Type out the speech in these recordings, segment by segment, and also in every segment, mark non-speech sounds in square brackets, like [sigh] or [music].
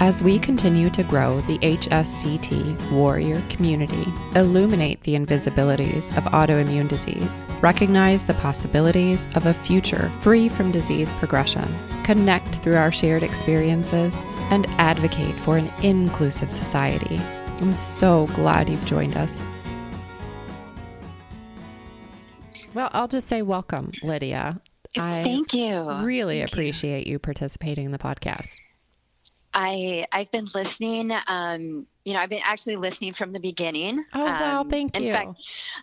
As we continue to grow the HSCT warrior community, illuminate the invisibilities of autoimmune disease, recognize the possibilities of a future free from disease progression, connect through our shared experiences, and advocate for an inclusive society. I'm so glad you've joined us. Well, I'll just say welcome, Lydia. I Thank you. Really Thank appreciate you. you participating in the podcast. I I've been listening. Um, you know, I've been actually listening from the beginning. Oh um, wow, thank in you. In fact,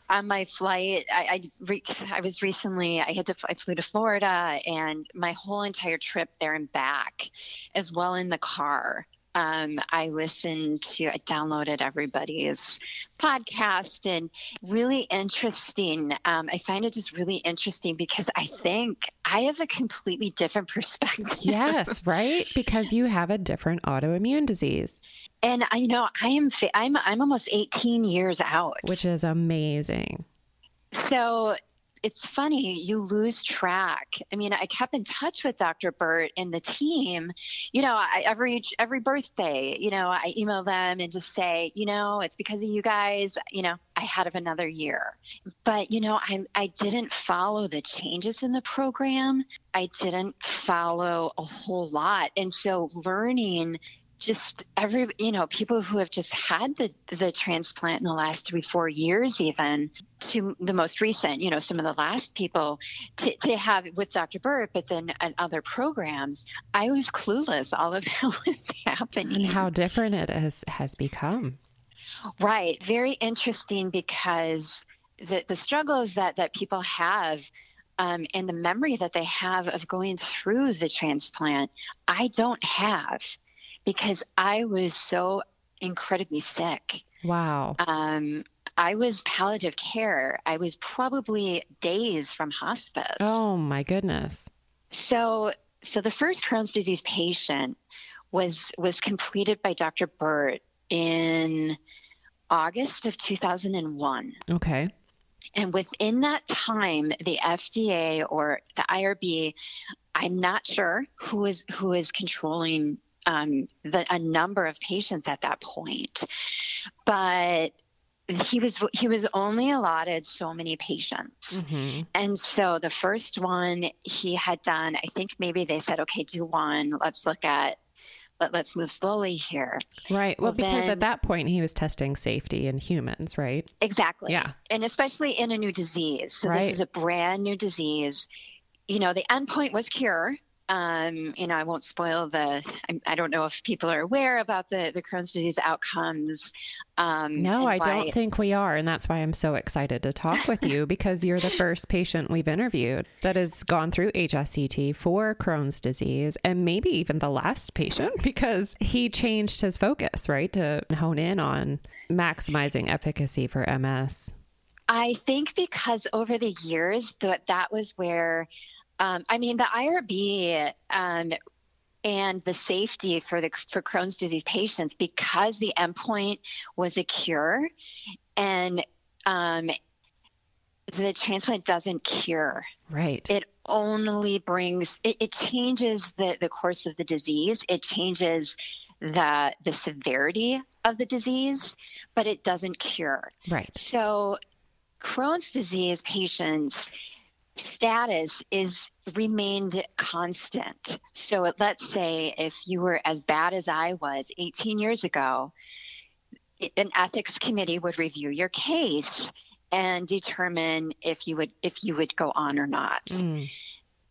on my flight, I I, re, I, was recently I had to I flew to Florida, and my whole entire trip there and back, as well in the car um, I listened to, I downloaded everybody's podcast and really interesting. Um, I find it just really interesting because I think I have a completely different [laughs] perspective. Yes, right? Because you have a different autoimmune disease. And I know I am, I'm, I'm almost 18 years out, which is amazing. So it's funny you lose track. I mean i kept in touch with dr burt and the team you know I, every every birthday you know i email them and just say you know it's because of you guys you know i had of another year. But you know i i didn't follow the changes in the program. I didn't follow a whole lot. And so learning just every you know people who have just had the the transplant in the last three four years even to the most recent you know some of the last people to, to have with dr burt but then other programs i was clueless. All of [laughs] that was happening. And how different it has has become. Right. Very interesting because the the struggles that that people have um, and the memory that they have of going through the transplant, I don't have because I was so incredibly sick. Wow. Um, I was palliative care. I was probably days from hospice. Oh my goodness. So, so the first Crohn's disease patient was was completed by Dr. Burt in August of 2001. Okay. And within that time, the FDA or the IRB, I'm not sure who is who is controlling um, the, a number of patients at that point, but he was he was only allotted so many patients. Mm-hmm. and so the first one he had done i think maybe they said okay do one. Let's look at let, let's move slowly here. Right. Well, well because then, at that point he was testing safety in humans right? Exactly. Yeah. And especially in a new disease. So right. this is a brand new disease. You know the endpoint was cure um, you know, I won't spoil the. I, I, don't know if people are aware about the the Crohn's disease outcomes. Um, no, I don't think we are, and that's why I'm so excited to talk with you [laughs] because you're the first patient we've interviewed that has gone through HSCT for Crohn's disease, and maybe even the last patient [laughs] because he changed his focus right to hone in on maximizing efficacy for MS. I think because over the years that that was where um, I mean, the IRB um, and the safety for the for Crohn's disease patients because the endpoint was a cure, and um, the transplant doesn't cure. Right. It only brings it, it changes the the course of the disease. It changes the the severity of the disease, but it doesn't cure. Right. So Crohn's disease patients status is remained constant. So let's say if you were as bad as I was 18 years ago, an ethics committee would review your case and determine if you would if you would go on or not. Mm.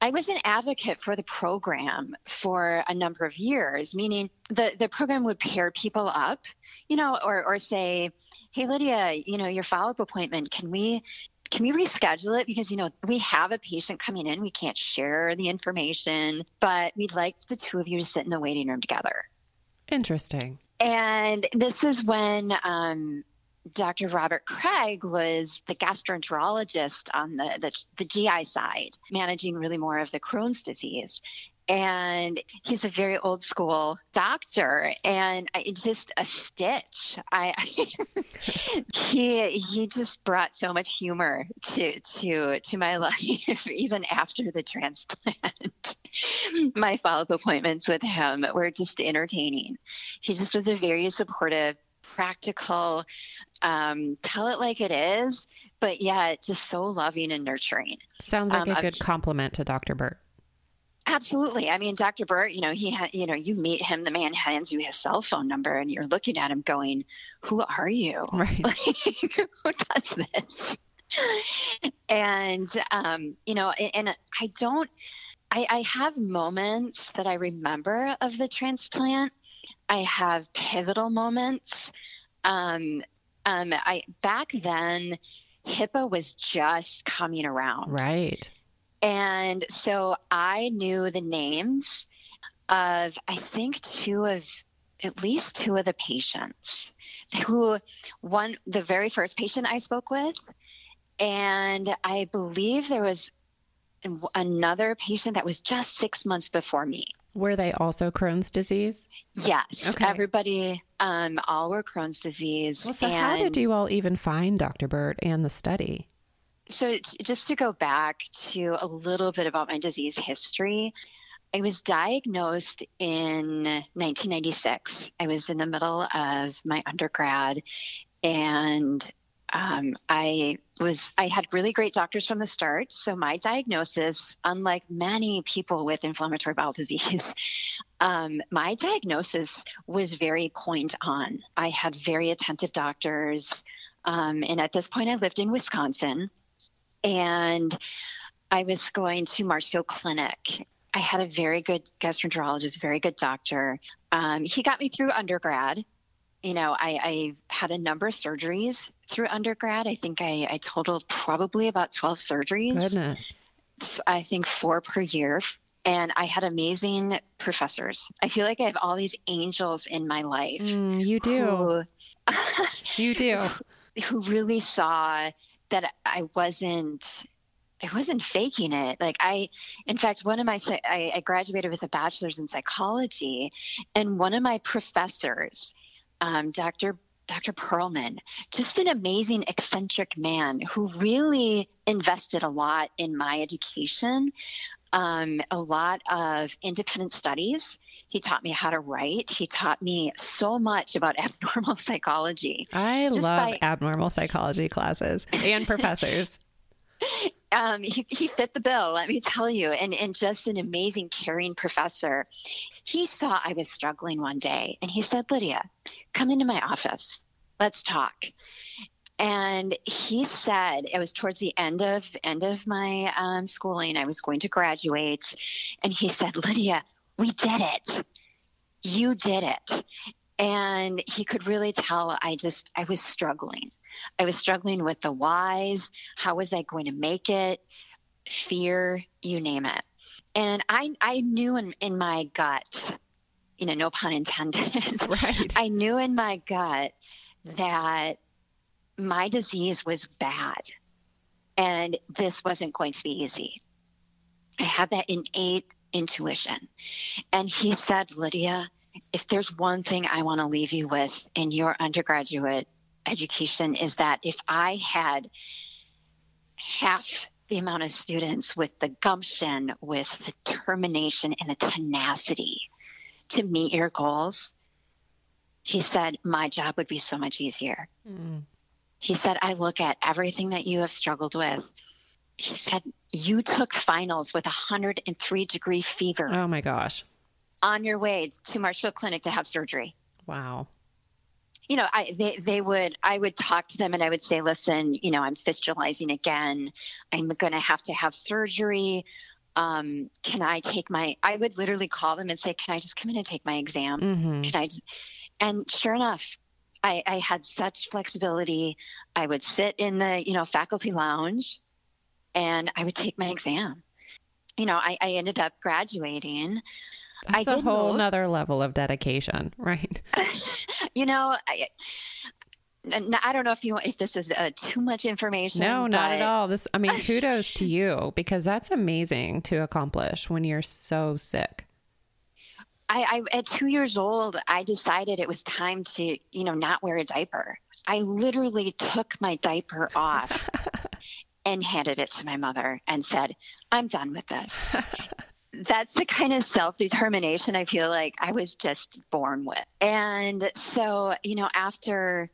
I was an advocate for the program for a number of years, meaning the, the program would pair people up, you know, or, or say, hey, Lydia, you know, your follow up appointment, can we can we reschedule it? Because you know we have a patient coming in we can't share the information but we'd like the two of you to sit in the waiting room together. Interesting. And this is when um, Dr. Robert Craig was the gastroenterologist on the, the, the GI side, managing really more of the Crohn's disease. And he's a very old school doctor and it's just a stitch. I [laughs] he he just brought so much humor to to to my [laughs] life even after the transplant. [laughs] My follow-up appointments with him were just entertaining. He just was a very supportive practical um, tell it like it is but yet just so loving and nurturing sounds like um, a good compliment to dr burt Absolutely. I mean, Dr. Burt, you know, he had, you know, you meet him, the man hands you his cell phone number, and you're looking at him going, Who are you? [laughs] Right. [laughs] Like, who does this? and, um, you know, and, and I don't, I, I have moments that I remember of the transplant. I have pivotal moments. Um, um, I back then, HIPAA was just coming around. Right. And so I knew the names of, I think, two of, at least two of the patients who, one, the very first patient I spoke with, and I believe there was another patient that was just six months before me. Were they also Crohn's disease? Yes. Okay. Everybody, um, all were Crohn's disease. Well, so and how did you all even find Dr. Burt and the study? So, just to go back to a little bit about my disease history, I was diagnosed in 1996. I was in the middle of my undergrad, and um, I was I had really great doctors from the start. So my diagnosis, unlike many people with inflammatory bowel [laughs] disease, um, my diagnosis was very point on. I had very attentive doctors, um, and at this point, I lived in Wisconsin and I was going to Marshfield Clinic. I had a very good gastroenterologist, very good doctor. Um, he got me through undergrad. You know, I, I, had a number of surgeries through undergrad. I think I, I totaled probably about 12 surgeries. Goodness. I think four per year. And I had amazing professors. I feel like I have all these angels in my life. Mm, you do. Who, [laughs] you do. [laughs] Who really saw that I wasn't I wasn't faking it. Like I, in fact, one of my I, I graduated with a bachelor's in psychology, and one of my professors, um, Dr. Dr. Perlman, just an amazing eccentric man who really invested a lot in my education, um, a lot of independent studies. He taught me how to write. He taught me so much about [laughs] abnormal psychology. I love by... abnormal psychology classes and professors. [laughs] um, [laughs] he, he fit the bill, let me tell you, and, and just an amazing, caring professor. He saw I was struggling one day and he said, Lydia, come into my office. Let's talk. And he said it was towards the end of end of my um, schooling i was going to graduate. And he said lydia we did it. You did it. And he could really tell i just i was struggling i was struggling with the whys how was i going to make it fear you name it and i i knew in, in my gut you know no pun intended [laughs] right i knew in my gut that my disease was bad and this wasn't going to be easy. I had that innate intuition. And he said, Lydia, if there's one thing I want to leave you with in your undergraduate education is that if I had half the amount of students with the gumption, with the determination and the tenacity to meet your goals, he said, my job would be so much easier. Mm. He said, I look at everything that you have struggled with. He said, You took finals with a 103 degree fever. Oh my gosh. On your way to Marshfield Clinic to have surgery. Wow. You know, I they, they would I would talk to them and I would say, listen, you know, I'm fistulizing again. I'm gonna have to have surgery. Um, can I take my I would literally call them and say, Can I just come in and take my exam? Mm-hmm. Can I just, and sure enough, I, I had such flexibility. I would sit in the, you know, faculty lounge and I would take my exam. You know, I, I ended up graduating. That's I a whole nother level of dedication, [laughs] right? [laughs] you know, I, I don't know if you if this is uh, too much information. No, not at all. This, I mean, [laughs] kudos to you because that's amazing to accomplish when you're so sick. I, I at two years old, I decided it was time to, you know, not wear a diaper. I literally took my diaper off and handed it to my mother and said, "I'm done with this." That's the kind of self determination I feel like I was just born with. And so, you know, after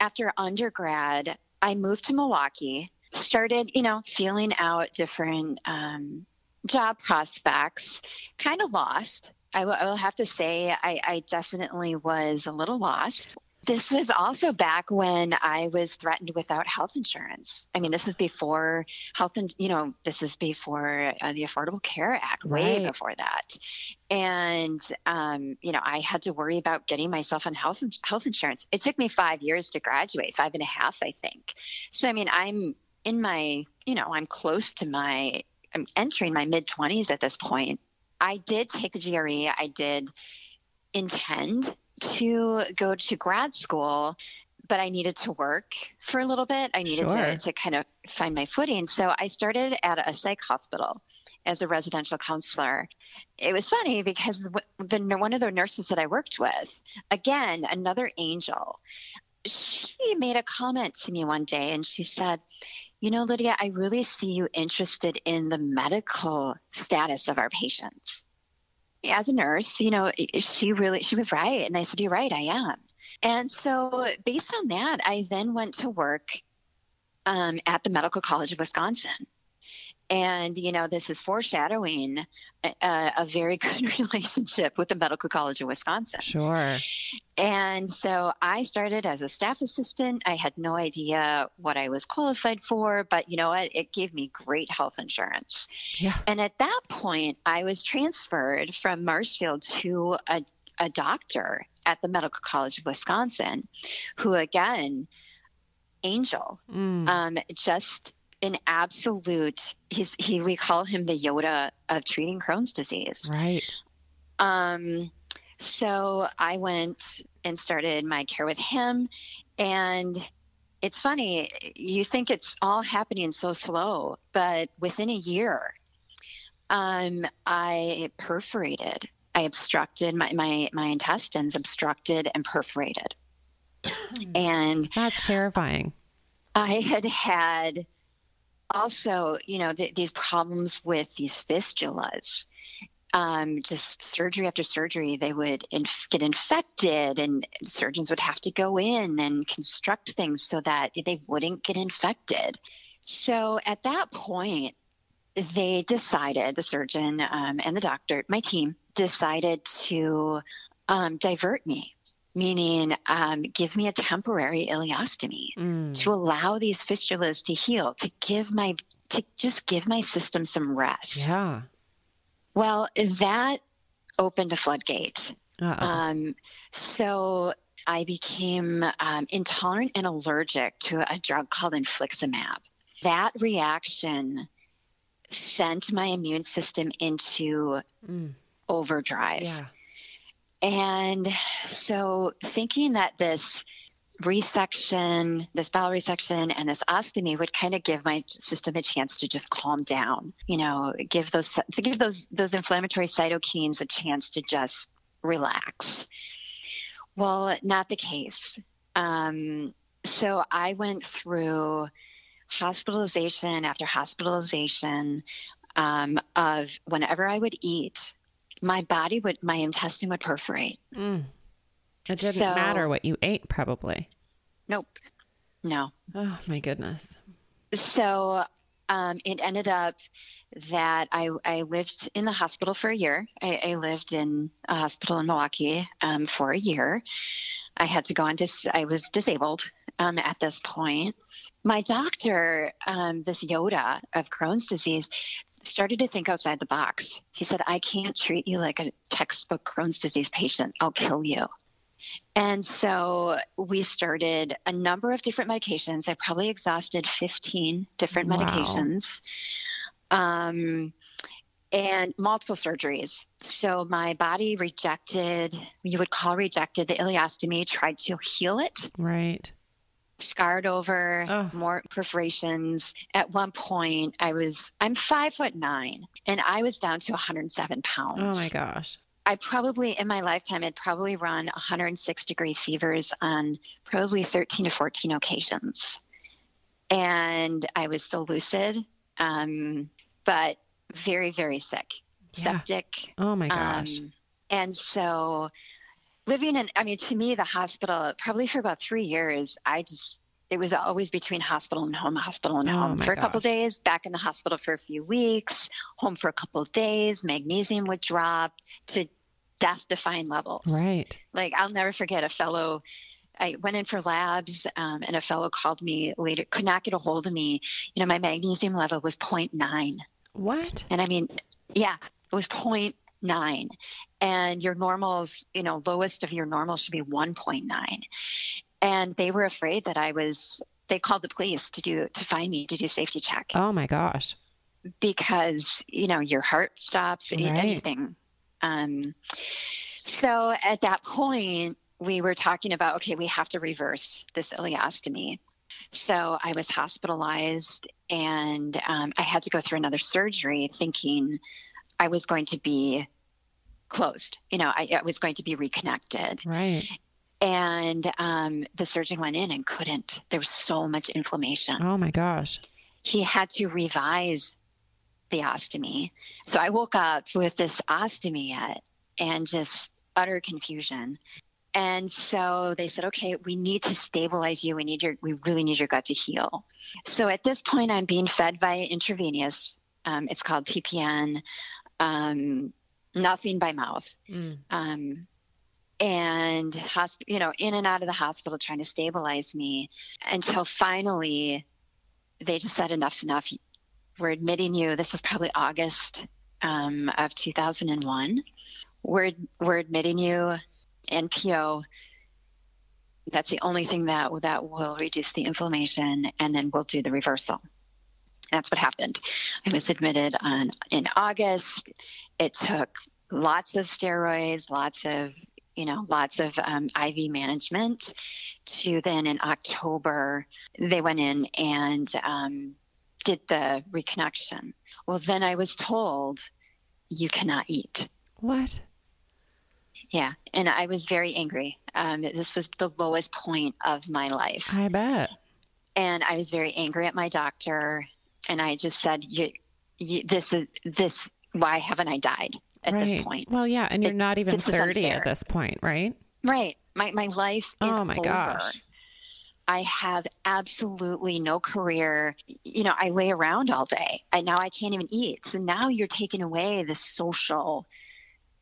after undergrad, I moved to Milwaukee, started, you know, feeling out different um, job prospects, kind of lost. I, w- I will have to say, I, I definitely was a little lost. This was also back when I was threatened without health insurance. I mean, this is before health, and you know, this is before uh, the Affordable Care Act, way right. before that. And um, you know, I had to worry about getting myself on health health insurance. It took me five years to graduate, five and a half, I think. So, I mean, I'm in my, you know, I'm close to my, I'm entering my mid twenties at this point. I did take the GRE. I did intend to go to grad school, but I needed to work for a little bit. I needed sure. to, to kind of find my footing. So I started at a psych hospital as a residential counselor. It was funny because the, the, one of the nurses that I worked with, again, another angel, she made a comment to me one day and she said, You know, Lydia, I really see you interested in the medical status of our patients as a nurse, you know, she really she was right, and I said, "You're right, I am." And so, based on that, I then went to work um, at the Medical College of Wisconsin. And, you know, this is foreshadowing a, a, very [laughs] good relationship with the Medical College of Wisconsin. Sure. And so I started as a staff assistant. I had no idea what I was qualified for, but you know what? It gave me great health insurance. Yeah. And at that point, I was transferred from Marshfield to a, a doctor at the Medical College of Wisconsin who, again, Angel, mm. um, just an absolute he's he we call him the Yoda of treating Crohn's disease. Right. Um so I went and started my care with him and it's funny you think it's all happening so slow but within a year um I perforated I obstructed my my my intestines obstructed and perforated. and that's terrifying. I had had also, you know, th- these problems with these fistulas. Um, just surgery after surgery, they would inf- get infected, and surgeons would have to go in and construct things so that they wouldn't get infected. So at that point, they decided, the surgeon um, and the doctor, my team, decided to um, divert me meaning um, give me a temporary ileostomy mm. to allow these fistulas to heal, to give my to just give my system some rest. Yeah. Well, that opened a floodgate. Um, so I became um, intolerant and allergic to a drug called infliximab. That reaction sent my immune system into mm. overdrive. Yeah. And so, thinking that this resection, this bowel resection, and this ostomy would kind of give my system a chance to just calm down. You know, give those give those those inflammatory cytokines a chance to just relax. Well, not the case. Um, so I went through hospitalization after hospitalization um, of whenever I would eat, my body would, my intestine would perforate. Mm. It didn't so, matter what you ate, probably. Nope. No. Oh, my goodness. So um, it ended up that I, I lived in the hospital for a year. I, I lived in a hospital in Milwaukee um, for a year. I had to go on dis- I was disabled um, at this point. My doctor, um, this Yoda of Crohn's disease, started to think outside the box. He said, I can't treat you like a textbook Crohn's disease patient. I'll kill you. And so we started a number of different medications. I probably exhausted 15 different wow. medications. Um, and multiple surgeries. So my body rejected, you would call rejected the ileostomy, tried to heal it. Right. Scarred over, Oh. more perforations. At one point, I was, I'm five foot nine and I was down to 107 pounds. Oh my gosh. I probably, in my lifetime, had probably run 106 degree fevers on probably 13 to 14 occasions. And I was still lucid, um, but very, very sick, Yeah. septic. Oh my gosh. Um, and so living in, I mean, to me, the hospital, probably for about three years, I just, it was always between hospital and home, hospital and Oh, home for a couple gosh. days, back in the hospital for a few weeks, home for a couple of days, magnesium would drop to death defying levels. right. Like, I'll never forget a fellow. I went in for labs, um, and a fellow called me later, could not get a hold of me. You know, my magnesium level was 0.9. What? And I mean, yeah, it was 0.9. And your normals, you know, lowest of your normals should be 1.9. And they were afraid that I was, they called the police to do, to find me to do safety check Oh my gosh. because, you know, your heart stops, Right. anything. Um, so at that point, we were talking about, okay, we have to reverse this ileostomy. So I was hospitalized and um, I had to go through another surgery thinking I was going to be closed. You know, I, I was going to be reconnected. Right. And um, the surgeon went in and couldn't. There was so much inflammation Oh my gosh. he had to revise the ostomy. So I woke up with this ostomy yet and just utter confusion. And so they said, okay, we need to stabilize you. We need your, we really need your gut to heal. So at this point, I'm being fed via intravenous. Um, it's called TPN. Um, nothing by mouth. Mm. Um, and hosp- you know, in and out of the hospital trying to stabilize me until finally they just said enough's enough. We're admitting you. This was probably August um, of 2001. We're we're admitting you NPO. That's the only thing that that will reduce the inflammation, and then we'll do the reversal. That's what happened. I was admitted on in August. It took lots of steroids, lots of you know, lots of um, IV management. To then in October, they went in and um, did the reconnection. Well, then I was told you cannot eat. What? Yeah, and I was very angry. Um, this was the lowest point of my life, I bet. and I was very angry at my doctor. And I just said, "You, you this is this. Why haven't I died at right. this point?" Well, yeah, and you're It- not even 30 at this point, right? Right. My my life is Oh my over. gosh. I have absolutely no career. You know, I lay around all day. I now I can't even eat. So now you're taking away the social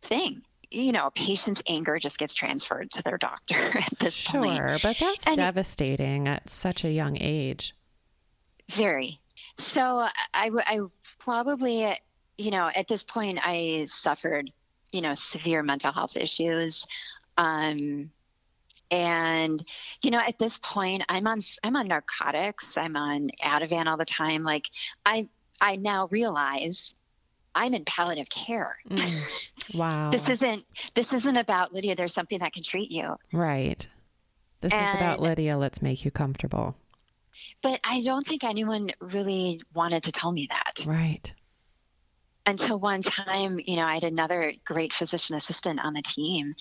thing. You know, a patient's anger just gets transferred to their doctor [laughs] at this point. Sure, but that's And- devastating at such a young age. Very. So I probably, you know, at this point, I suffered, you know, severe mental health issues. Um, and you know, at this point, I'm on I'm on narcotics. I'm on Ativan all the time. Like I I now realize I'm in palliative care. Mm. [laughs] Wow. This isn't this isn't about Lydia. There's something that can treat you. right. This is about Lydia. Let's make you comfortable. But I don't think anyone really wanted to tell me that. Right. until one time, you know, I had another great physician assistant on the team,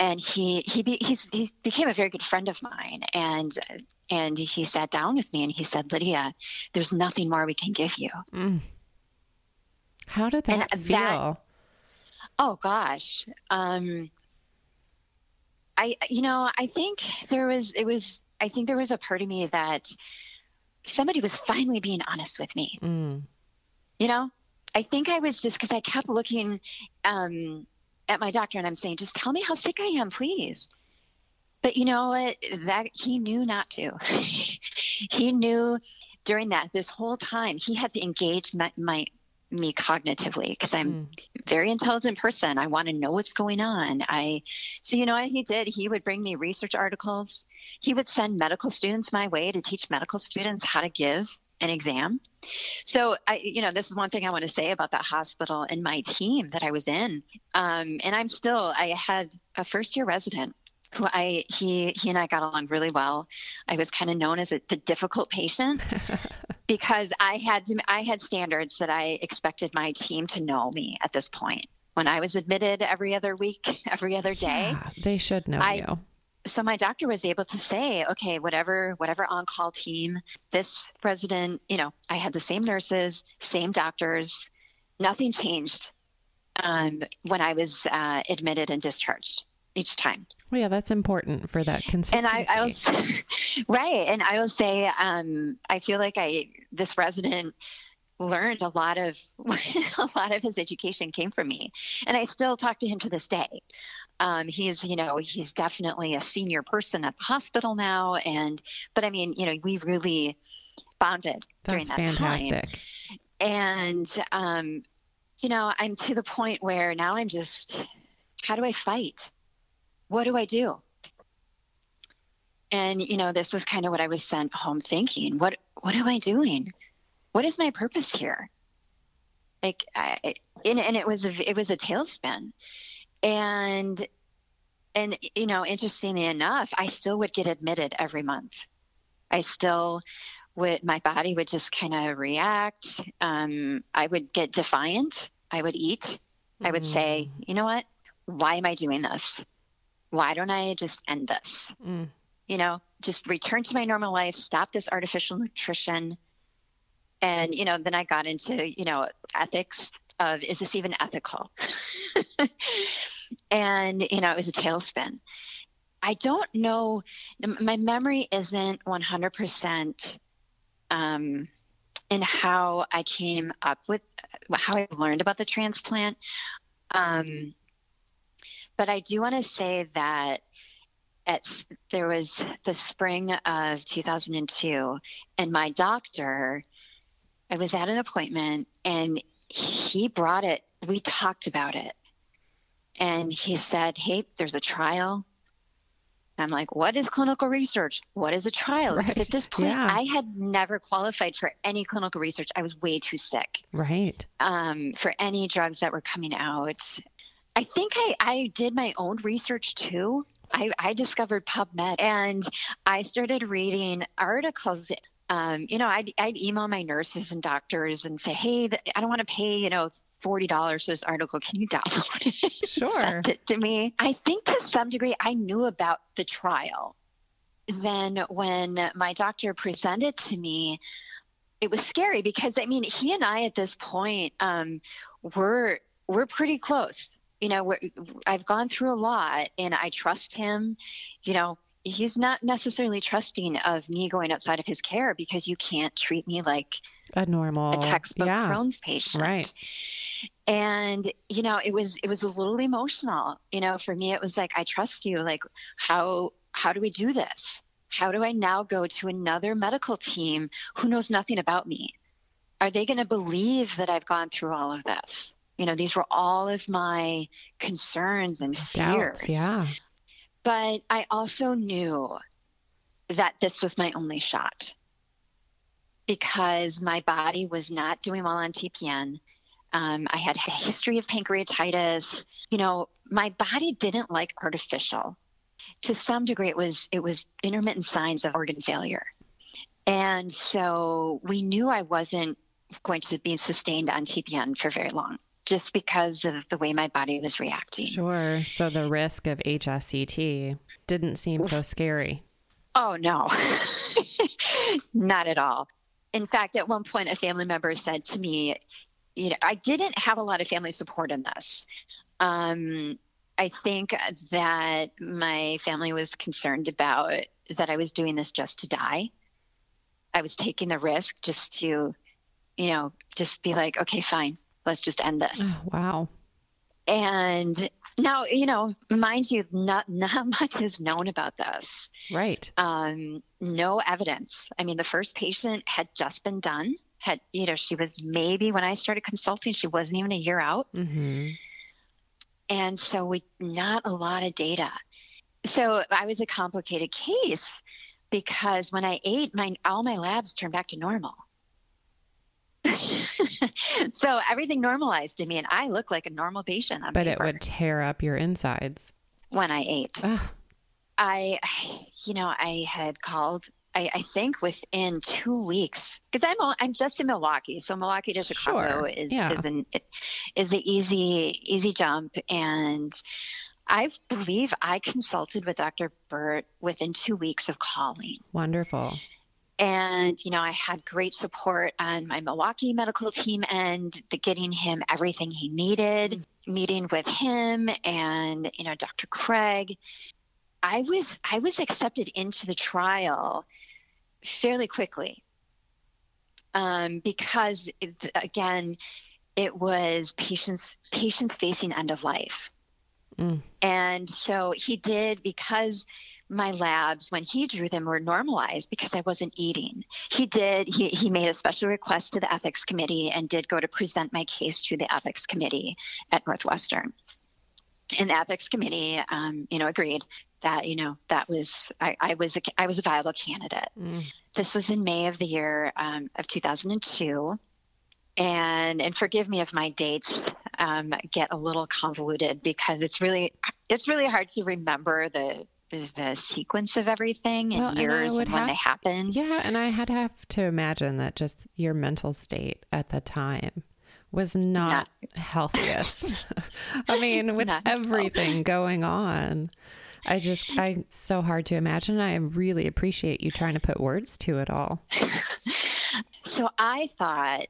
and he he be, he's, he became a very good friend of mine, and and he sat down with me and he said, Lydia, there's nothing more we can give you. Mm. How did And that that- feel? Oh gosh, um, I you know I think there was it was I think there was a part of me that somebody was finally being honest with me. Mm. you know i think i was just because i kept looking um, at my doctor and i'm saying just tell me how sick i am please but you know what that he knew not to [laughs] he knew during that this whole time he had to engage my, my me cognitively because i'm Mm. a very intelligent person i want to know what's going on i so you know what he did he would bring me research articles he would send medical students my way to teach medical students how to give an exam so I, you know, this is one thing I want to say about that hospital and my team that I was in. Um, and I'm still, I had a first year resident who I he he and I got along really well. I was kind of known as a, the difficult patient [laughs] because I had to, I had standards that I expected my team to know me at this point. When I was admitted every other week, [laughs] every other day, yeah, they should know I, you. So my doctor was able to say, okay, whatever whatever on-call team, this resident, you know, I had the same nurses, same doctors, nothing changed um, when I was uh, admitted and discharged each time. Well, yeah, that's important for that consistency. And I, I was [laughs] right, and I will say, um, I feel like I this resident learned a lot of [laughs] a lot of his education came from me, and I still talk to him to this day. Um, he's you know he's definitely a senior person at the hospital now, and but I mean you know we really bonded that's during that fantastic. time. And um, you know, I'm to the point where now I'm just, how do I fight? What do I do? And you know, this was kind of what I was sent home thinking. What what am I doing? What is my purpose here? Like, I, and, and it was a, it was a tailspin, and and you know, interestingly enough, I still would get admitted every month. I still would my body would just kind of react. Um, I would get defiant. I would eat. Mm-hmm. I would say, you know what? Why am I doing this? Why don't I just end this? Mm. You know, just return to my normal life, stop this artificial nutrition. And, you know, then I got into, you know, ethics of is this even ethical? [laughs] and, you know, it was a tailspin. I don't know, my memory isn't 100% um, in how I came up with how I learned about the transplant. Um, but I do want to say that at, there was the spring of 2002, and my doctor, I was at an appointment, and he brought it. We talked about it. And he said, Hey, there's a trial. I'm like, what is clinical research? What is a trial? Right. Because at this point, yeah. I had never qualified for any clinical research. I was way too sick. Right. Um, for any drugs that were coming out. I think I, I did my own research too. I, I discovered PubMed and I started reading articles um, you know, I'd, I'd email my nurses and doctors and say, hey, I don't want to pay, you know, forty dollars for this article. Can you download it? [laughs] Sure. Send it to me. I think to some degree I knew about the trial. Then when my doctor presented to me, it was scary because I mean he and I at this point um, we're we're pretty close. You know, I've gone through a lot, and I trust him. You know, he's not necessarily trusting of me going outside of his care because you can't treat me like a normal a textbook yeah. Crohn's patient. Right. And you know, it was it was a little emotional. You know, for me it was like I trust you. Like how how do we do this? How do I now go to another medical team who knows nothing about me? Are they going to believe that I've gone through all of this? You know, these were all of my concerns and fears. Doubts, yeah. But I also knew that this was my only shot because my body was not doing well on TPN. Um, I had a history of pancreatitis. You know, my body didn't like artificial. To some degree, it was it was intermittent signs of organ failure, and so we knew I wasn't going to be sustained on TPN for very long just because of the way my body was reacting. Sure. So the risk of HSCT didn't seem so scary. Oh, no, [laughs] not at all. In fact, at one point, a family member said to me, you know, I didn't have a lot of family support in this. Um, I think that my family was concerned about that I was doing this just to die. I was taking the risk just to, you know, just be like, okay, fine, let's just end this. Oh, wow. And now, you know, mind you, not [laughs] not much is known about this. Right. Um, no evidence. I mean, the first patient had just been done. Had you know, she was maybe when I started consulting, she wasn't even a year out. Mm-hmm. And so we not a lot of data. So I was a complicated case because when I ate, my all my labs turned back to normal. [laughs] so everything normalized to me, and I look like a normal patient. but paper. it would tear up your insides when I ate. Ugh. I, you know, I had called. I, I think within two weeks, because I'm I'm just in Milwaukee, so Milwaukee to Chicago Sure, is yeah. is an is an easy easy jump, and I believe I consulted with Dr. Burt within two weeks of calling. Wonderful. And, you know, I had great support on my Milwaukee medical team and the getting him everything he needed, meeting with him and, you know, Dr. Craig. I was I was accepted into the trial fairly quickly. Um, because it, again, it was patients patients facing end of life. Mm. And so he did because my labs when he drew them were normalized because I wasn't eating. He did he he made a special request to the ethics committee and did go to present my case to the ethics committee at Northwestern. And the ethics committee, um, you know, agreed that you know that was I, I was a, I was a viable candidate. Mm. This was in May of the year um, of 2002. And and forgive me if my dates um, get a little convoluted because it's really it's really hard to remember the the sequence of everything and Well, years and, when they have- happened. Yeah, and I had have to imagine that just your mental state at the time was not [laughs] healthiest. [laughs] I mean, [laughs] with Not everything going on, I just I so hard to imagine. I really appreciate you trying to put words to it all. So I thought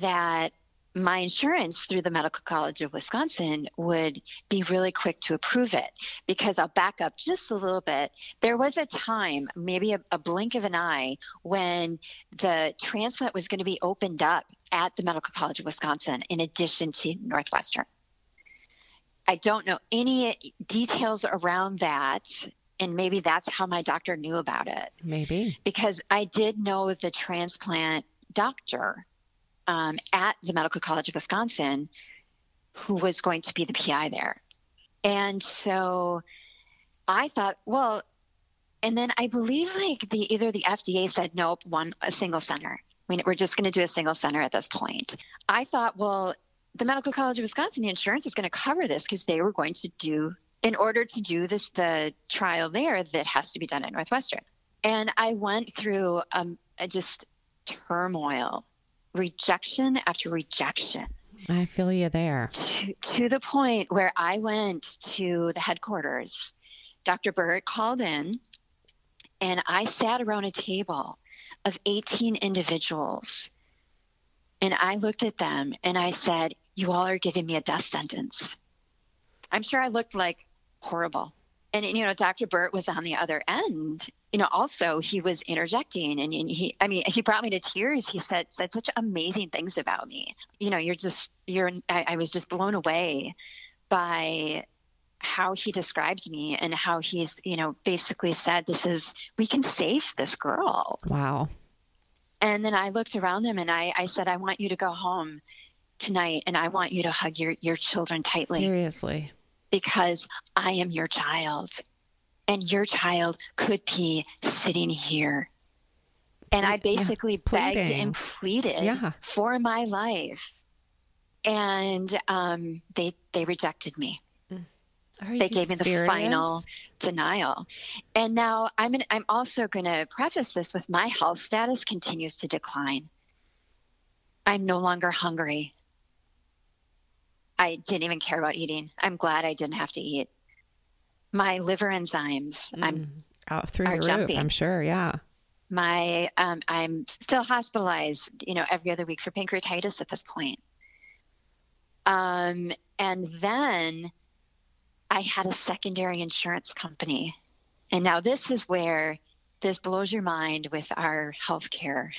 that my insurance through the Medical College of Wisconsin would be really quick to approve it because I'll back up just a little bit. There was a time, maybe a, a blink of an eye, when the transplant was going to be opened up at the Medical College of Wisconsin in addition to Northwestern. I don't know any details around that, and maybe that's how my doctor knew about it Maybe. because I did know the transplant doctor um, at the Medical College of Wisconsin who was going to be the PI there. And so I thought, well, and then I believe like the either the FDA said nope, one a single center. Mean, we're just going to do a single center at this point. I thought, well, the Medical College of Wisconsin, the insurance is going to cover this because they were going to do in order to do this the trial there that has to be done at Northwestern. And I went through um, a just turmoil, rejection after rejection, I feel you there. to, to the point where I went to the headquarters. Dr. Burt called in, and I sat around a table of 18 individuals. And I looked at them and I said, You all are giving me a death sentence. I'm sure I looked like horrible. And, you know, Dr. Burt was on the other end. You know, also he was interjecting and, and he, I mean, he brought me to tears. He said, said such amazing things about me. You know, you're just, you're, I, I was just blown away by how he described me and how he's, you know, basically said, this is, we can save this girl. Wow. And then I looked around him and I, I said, I want you to go home tonight and I want you to hug your, your children tightly Seriously. Because I am your child and your child could be sitting here. And I Ple- yeah, basically begged and pleaded Yeah. for my life. And um, they they rejected me. Are They gave me the final denial. And now I'm in, I'm also going to preface this with my health status continues to decline. I'm no longer hungry. I didn't even care about eating. I'm glad I didn't have to eat. My liver enzymes, I'm Mm. out through the roof. jumping. I'm sure. Yeah. my um, I'm still hospitalized, you know, every other week for pancreatitis at this point. Um, and then I had a secondary insurance company, and now this is where this blows your mind with our healthcare,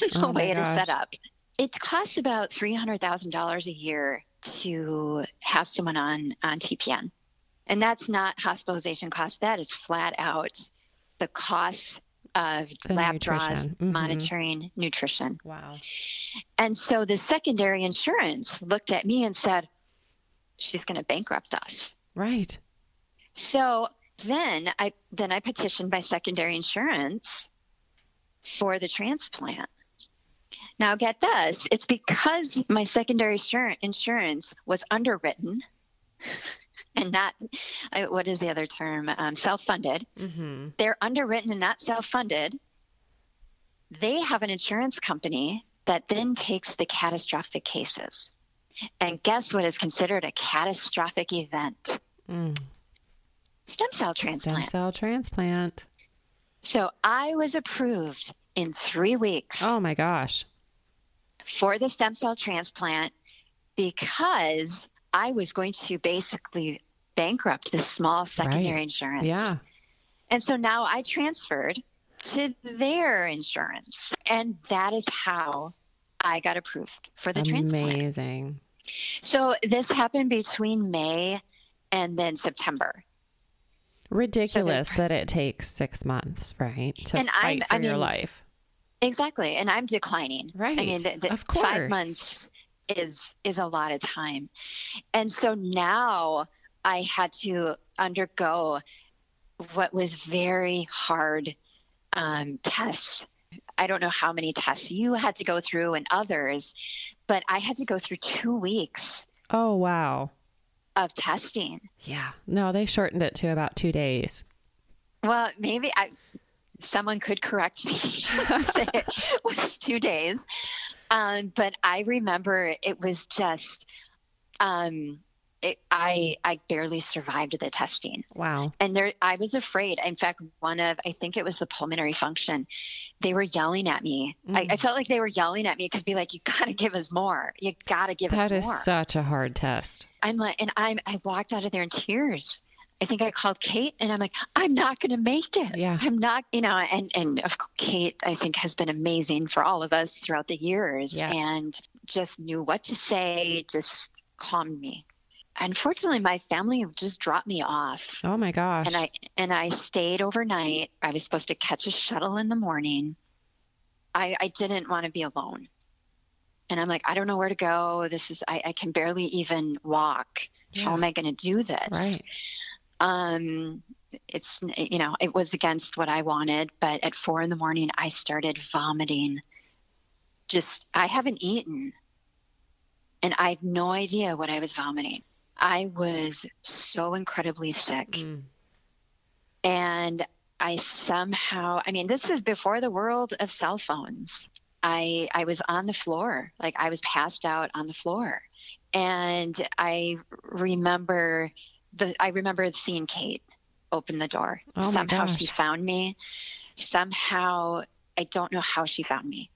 the [laughs] Oh way it is set up. It costs about three hundred thousand dollars a year to have someone on on TPN, and that's not hospitalization cost. That is flat out the cost of The lab draws, nutrition. Mhm. monitoring, nutrition. Wow. And so the secondary insurance looked at me and said, "She's going to bankrupt us." Right. So then I then I petitioned my secondary insurance for the transplant. Now get this, it's because my secondary insur- insurance was underwritten [laughs] and not uh, what is the other term? Um, self-funded. Mm-hmm. They're underwritten and not self-funded. They have an insurance company that then takes the catastrophic cases. And guess what is considered a catastrophic event? Mm. Stem cell transplant. Stem cell transplant. So I was approved in three weeks Oh my gosh. for the stem cell transplant because I was going to basically bankrupt the small secondary Right. insurance. Yeah. And so now I transferred to their insurance. And that is how I got approved for the transplant. Amazing. So this happened between May and then September. Ridiculous [laughs] that it takes six months, right? To And I'm- fight for I your mean, life. Exactly. And I'm declining. Right. I mean, the, the Of course. five months is is a lot of time. And so now I had to undergo what was very hard um, tests. I don't know how many tests you had to go through and others, but I had to go through two weeks Oh wow. Of testing. Yeah. No, they shortened it to about two days. Well, maybe I, someone could correct me [laughs] say it was two days. Um, but I remember it was just, um, it, I I barely survived the testing, Wow. and there I was afraid. In fact, one of I think it was the pulmonary function, they were yelling at me. I, I Mm. felt like they were yelling at me because be like, you got to give us more. You got to give That us is more. such a hard test. I'm like, and I'm, I walked out of there in tears. I think I called Kate and I'm like, I'm not going to make it. Yeah. I'm not, you know, and, and of course, Kate, I think has been amazing for all of us throughout the years Yes. and just knew what to say, just calmed me. Unfortunately, my family just dropped me off Oh my gosh. and I, and I stayed overnight. I was supposed to catch a shuttle in the morning. I, I didn't want to be alone. And I'm like, I don't know where to go. This is, I, I can barely even walk. How am I going to do this? Right. Um, it's, you know, it was against what I wanted, but at four in the morning, I started vomiting. Just, I haven't eaten and I have no idea what I was vomiting. I was so incredibly sick. Mm. And I somehow, I mean, this is before the world of cell phones. I, I was on the floor, like I was passed out on the floor. And I remember the, I remember seeing Kate open the door. Oh Somehow she found me. Somehow, I don't know how she found me.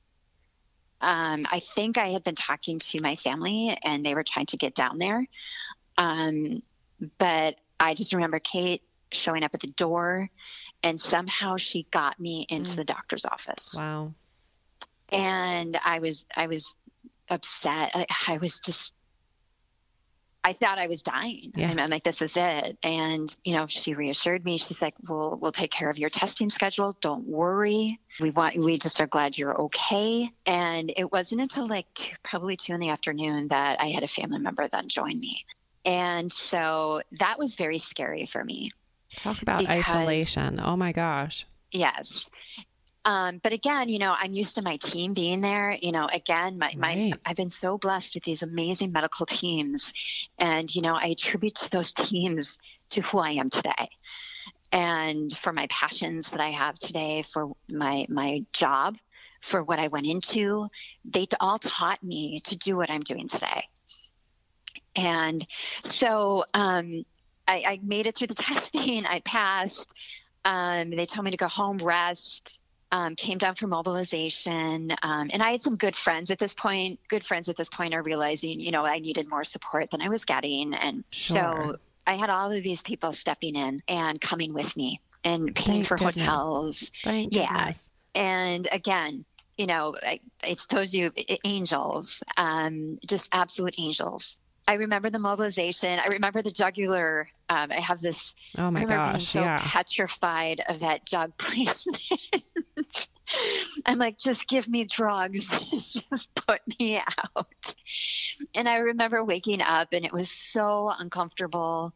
Um, I think I had been talking to my family and they were trying to get down there. Um, but I just remember Kate showing up at the door and somehow she got me into Mm. the doctor's office. Wow. And I was, I was upset. I, I was just, I thought I was dying. Yeah. I'm, I'm like, this is it. And, you know, she reassured me. She's like, we'll, we'll take care of your testing schedule. Don't worry. We want, we just are glad you're okay. And it wasn't until like two, probably two in the afternoon that I had a family member then join me. And so that was very scary for me. Talk about Because- isolation. Oh my gosh. Yes. Um, but again, you know, I'm used to my team being there. You know, again, my, my Right. I've been so blessed with these amazing medical teams, and you know, I attribute to those teams to who I am today, and for my passions that I have today, for my my job, for what I went into. They all taught me to do what I'm doing today, and so um, I, I made it through the [laughs] testing. I passed. Um, they told me to go home, rest. Um, came down for mobilization, um, and I had some good friends at this point. Good friends at this point are realizing, you know, I needed more support than I was getting, and Sure. so I had all of these people stepping in and coming with me and paying Thank for goodness. hotels. Thank Yeah. goodness. And again, you know, I, it's told you angels, um, just absolute angels. I remember the mobilization. I remember the jugular. Um, I have this Oh my I remember being gosh. so yeah. petrified of that jug [laughs] placement. I'm like, just give me drugs, [laughs] just put me out. And I remember waking up and it was so uncomfortable.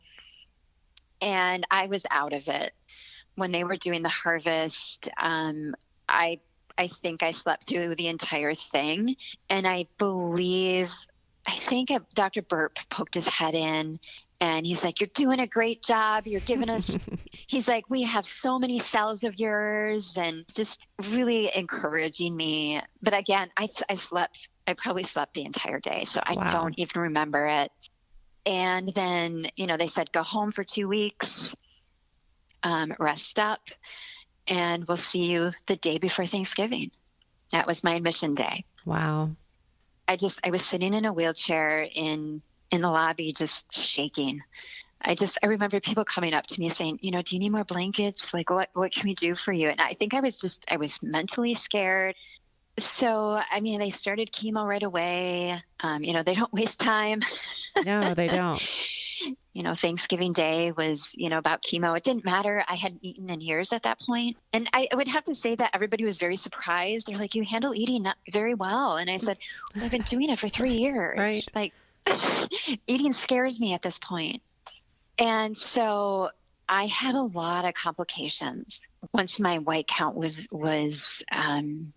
And I was out of it when they were doing the harvest. Um, I I think I slept through the entire thing, and I believe I think Dr. Burt poked his head in and he's like, You're doing a great job. You're giving us, [laughs] he's like, We have so many cells of yours, and just really encouraging me. But again, I, I slept, I probably slept the entire day. So I wow. don't even remember it. And then, you know, they said, Go home for two weeks, um, rest up, and we'll see you the day before Thanksgiving. That was my admission day. Wow. I just, I was sitting in a wheelchair in in the lobby just shaking. I just I remember people coming up to me saying, you know, do you need more blankets? Like what what can we do for you? And I think I was just I was mentally scared. So I mean, they started chemo right away. Um, you know, they don't [laughs] waste time. No, they don't. [laughs] you know, Thanksgiving Day was, you know, about chemo. It didn't matter. I hadn't eaten in years at that point. And I, would have to say that everybody was very surprised. They're like, you handle eating very well. And I said, well, I've been doing it for three [laughs] years. Right. Like, [laughs] eating scares me at this point. And so I had a lot of complications. Once my white count was was um,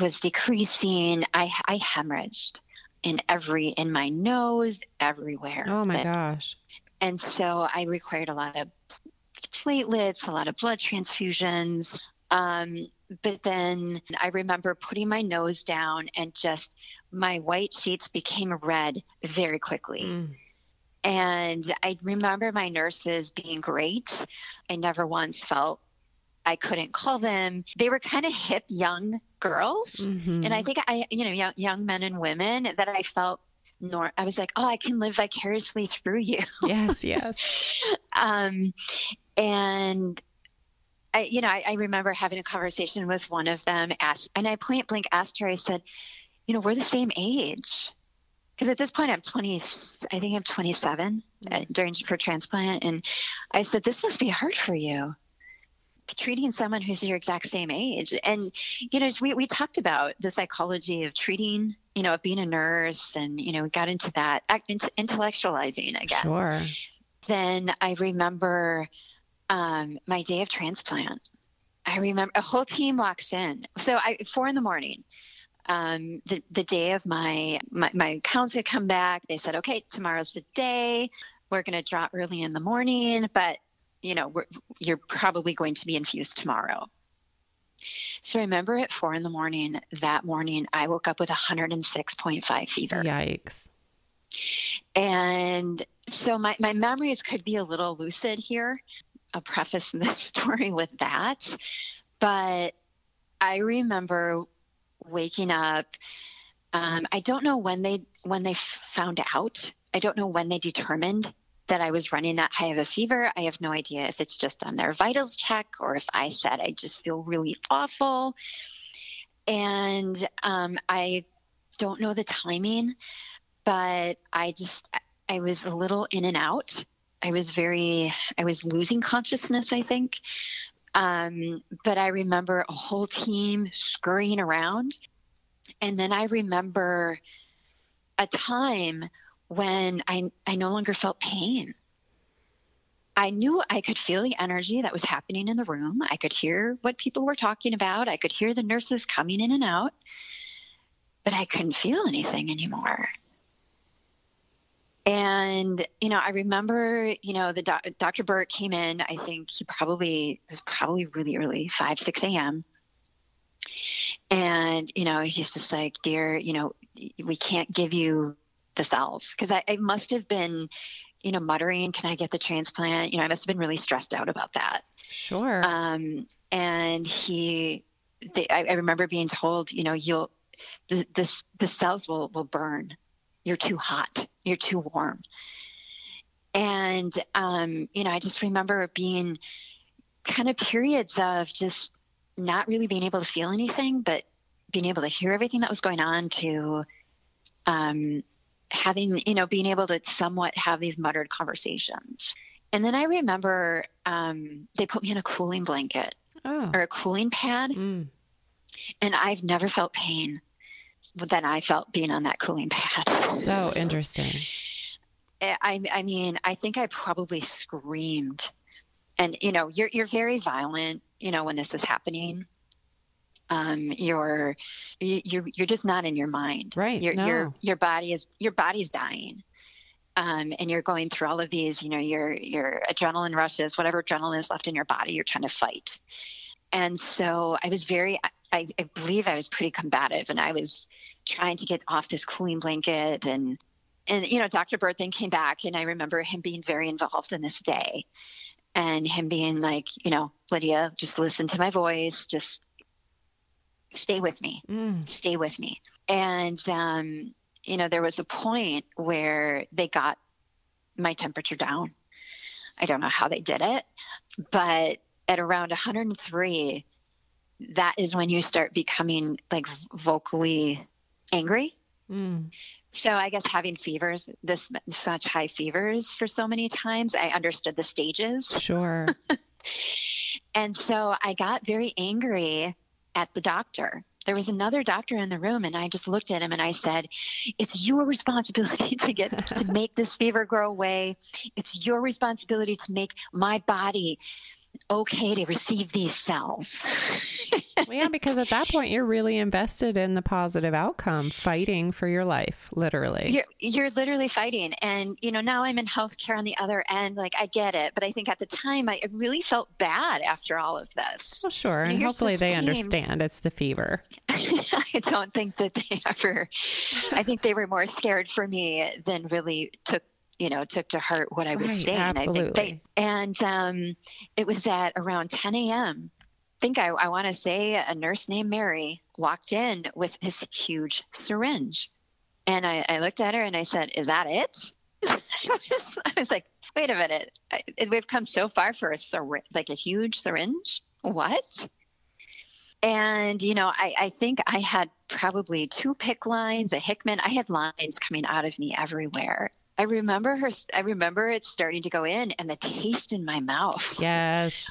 was decreasing, I, I hemorrhaged in every in my nose, everywhere. Oh my but, gosh! And so I required a lot of platelets, a lot of blood transfusions. Um, but then I remember putting my nose down and just my white sheets became red very quickly. Mm. And I remember my nurses being great. I never once felt I couldn't call them. They were kind of hip young girls. Mm-hmm. And I think I, you know, young, young men and women that I felt nor I was like, oh, I can live vicariously through you. [laughs] Yes, yes. um, and I, you know, I, I, remember having a conversation with one of them, asked, and I point blank asked her, I said, you know, we're the same age. Because at this point, I'm 20, I think I'm 27 uh, mm-hmm. during for transplant. And I said, this must be hard for you treating someone who's your exact same age. And, you know, we, we talked about the psychology of treating, you know, of being a nurse and, you know, we got into that, into intellectualizing again. Sure. Then I remember um, my day of transplant. I remember a whole team walks in. So I four in the morning. Um, the the day of my my, my counts had come back. They said, okay, tomorrow's the day. We're going to draw early in the morning, but you know you're probably going to be infused tomorrow. So I remember at four in the morning that morning, I woke up with 106.5 fever. Yikes. And so my, my memories could be a little lucid here. I'll preface [laughs] this story with that. But I remember waking up. Um, I don't know when they when they found out. I don't know when they determined that I was running that high of a fever. I have no idea if it's just on their vitals check or if I said I just feel really awful. And um, I don't know the timing, but I just I was a little in and out I was very, I was losing consciousness, I think. Um, but I remember a whole team scurrying around. And then I remember a time when I, I no longer felt pain. I knew I could feel the energy that was happening in the room. I could hear what people were talking about. I could hear the nurses coming in and out, but I couldn't feel anything anymore. And, you know, I remember, you know, the doc- Dr. Burt came in, I think he probably was probably really early, 5, 6 a.m. And, you know, he's just like, dear, you know, we can't give you the cells. Because I, I must have been, you know, muttering, can I get the transplant? You know, I must have been really stressed out about that. Sure. Um, and he, they, I, I remember being told, you know, you'll, the, the, the cells will, will burn you're too hot, you're too warm. And, um, you know, I just remember being kind of periods of just not really being able to feel anything, but being able to hear everything that was going on to um, having, you know, being able to somewhat have these muttered conversations. And then I remember um, they put me in a cooling blanket oh. or a cooling pad. Mm. And I've never felt pain than I felt being on that cooling pad. So interesting. I, I mean, I think I probably screamed. And you know, you're you're very violent. You know, when this is happening, um, you're you're you're just not in your mind. Right. Your no. your your body is your body's dying. um, and you're going through all of these, you know, your your adrenaline rushes, whatever adrenaline is left in your body, you're trying to fight. And so I was very, I, I believe I was pretty combative, and I was trying to get off this cooling blanket and and you know dr Burt then came back and i remember him being very involved in this day and him being like you know lydia just listen to my voice just stay with me. Mm. stay with me. And um, you know there was a point where they got my temperature down. I don't know how they did it but at around 103 that is when you start becoming like vocally angry. Mm. so i guess having fevers this such high fevers for so many times i understood the stages. Sure. [laughs] And so i got very angry at the doctor. There was another doctor in the room and i just looked at him and i said it's your responsibility [laughs] to get to make this fever go away. It's your responsibility to make my body okay to receive these cells. [laughs] well, yeah, because at that point you're really invested in the positive outcome, fighting for your life, literally. You're, you're literally fighting. And, you know, now I'm in healthcare on the other end. Like, I get it. But I think at the time I really felt bad after all of this. Well, sure. And, and hopefully they team. understand it's the fever. [laughs] I don't think that they ever, I think they were more scared for me than really took you know took to heart what I was right, saying. Absolutely. I think they, and um, it was at around 10 a.m. I think I, I want to say a nurse named Mary walked in with this huge syringe, and I, I looked at her and I said, "Is that it?" [laughs] I, was, I was like, "Wait a minute, I, we've come so far for a syringe, like a huge syringe. What?" And, you know, I, I, think I had probably two PICC lines, a Hickman. I had lines coming out of me everywhere. I remember her. I remember it starting to go in, and the taste in my mouth. [laughs] Yes.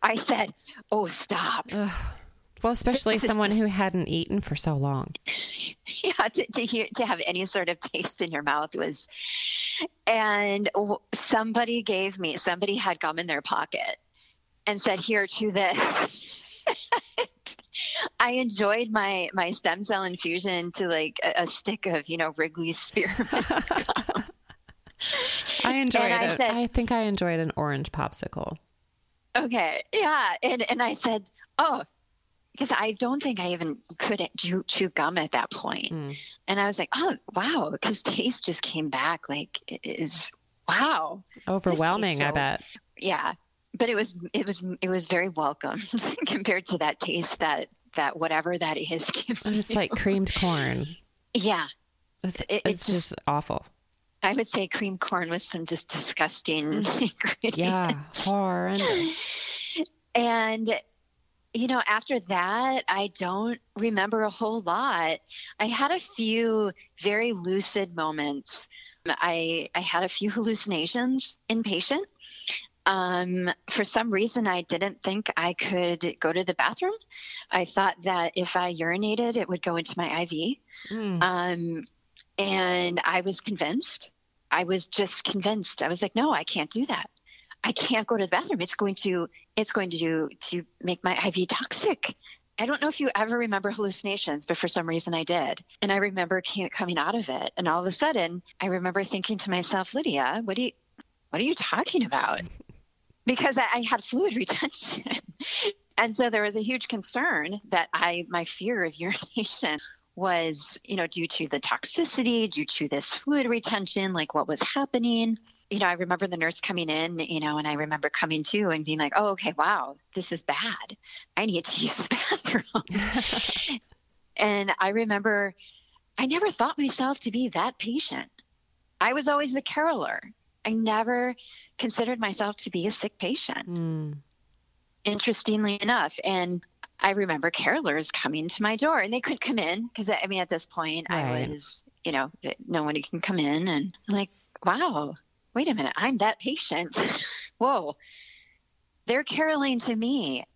I said, "Oh, stop." Ugh. Well, especially [laughs] someone just, who hadn't eaten for so long. [laughs] Yeah, to to, hear, to have any sort of taste in your mouth was, and somebody gave me. Somebody had gum in their pocket, and said, "Here, chew this." I enjoyed my my stem cell infusion to like a, a stick of you know Wrigley's spearmint gum. I enjoyed and it. I, said, I think I enjoyed an orange popsicle. Okay, yeah, and and I said, oh, because I don't think I even could chew, chew gum at that point. Mm. And I was like, oh wow, because taste just came back like is wow, overwhelming. So, I bet. Yeah, but it was it was it was very welcome [laughs] compared to that taste that that whatever that is [laughs] gives. It's you. like creamed corn. Yeah, it's it, it's, it's just, just awful. I would say cream corn with some just disgusting mm. [laughs] ingredients. Yeah, horrendous. And you know, after that, I don't remember a whole lot. I had a few very lucid moments. I I had a few hallucinations inpatient. Um, for some reason, I didn't think I could go to the bathroom. I thought that if I urinated, it would go into my IV. Mm. Um, and I was convinced. I was just convinced. I was like, no, I can't do that. I can't go to the bathroom. It's going to it's going to to make my IV toxic. I don't know if you ever remember hallucinations, but for some reason I did. And I remember coming out of it, and all of a sudden I remember thinking to myself, Lydia, what do you what are you talking about? Because I, I had fluid [laughs] retention. and so there was a huge concern that I my fear of urination was, you know, due to the toxicity, due to this fluid retention, like what was happening. You know, I remember the nurse coming in, you know, and I remember coming to and being like, oh, okay, wow, this is bad. I need to [laughs] use the bathroom. [laughs] and I remember I never thought myself to be that patient. I was always the caroler. I never considered myself to be a sick patient. Mm. Interestingly enough. And I remember carolers coming to my door and they could come in because I mean, at this point right. I was, you know, nobody can come in and I'm like, wow, wait a minute, I'm that patient. [laughs] Whoa, they're caroling to me.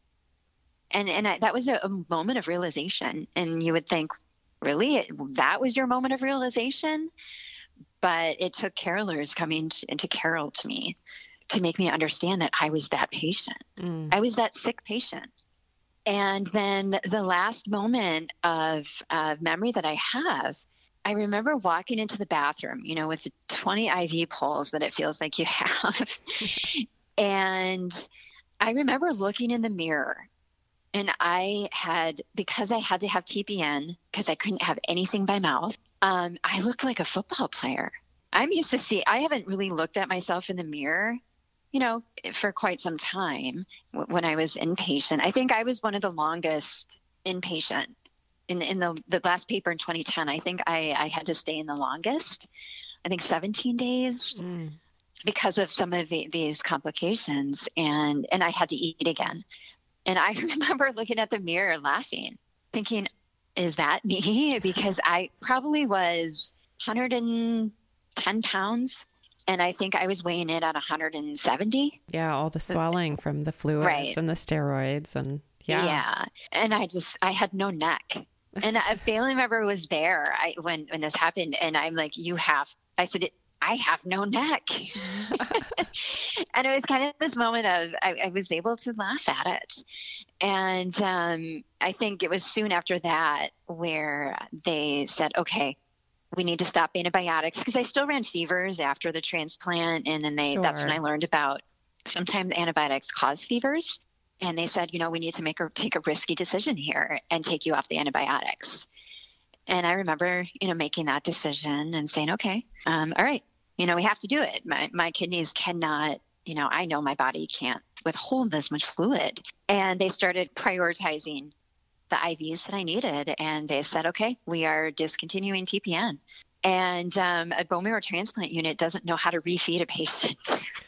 And, and I, that was a, a moment of realization. And you would think, really, that was your moment of realization? But it took carolers coming to, to carol to me to make me understand that I was that patient. Mm. I was that sick patient. And then the last moment of uh, memory that I have, I remember walking into the bathroom, you know, with the 20 IV poles that it feels like you [laughs] have. and I remember looking in the mirror and I had, because I had to have TPN, because I couldn't have anything by mouth, um, I looked like a football player. I'm used to see, I haven't really looked at myself in the mirror, you know, for quite some time when I was inpatient. I think I was one of the longest inpatient in, in the, the last paper in 2010. I think I, I had to stay in the longest, I think 17 days. Mm. because of some of the, these complications and and I had to eat again. And I [laughs] remember looking at the mirror laughing, thinking, is that me? [laughs] Because I probably was 110 pounds. And I think I was weighing in at 170. Yeah, all the swelling from the fluids right. and the steroids. And yeah. Yeah. And I just, I had no neck. And a [laughs] family member was there I, when, when this happened. And I'm like, you have, I said, I have no neck. [laughs] [laughs] and it was kind of this moment of I, I was able to laugh at it. And um, I think it was soon after that where they said, okay, we need to stop antibiotics because I still ran fevers after the transplant. And then they, sure. that's when I learned about sometimes antibiotics cause fevers. And they said, you know, we need to make a, take a risky decision here and take you off the antibiotics. And I remember, you know, making that decision and saying, okay, um, all right, you know, we have to do it. My, my kidneys cannot, you know, I know my body can't withhold this much fluid. And they started prioritizing the IVs that I needed. And they said, okay, we are discontinuing TPN. And um, a bone marrow transplant unit doesn't know how to refeed a patient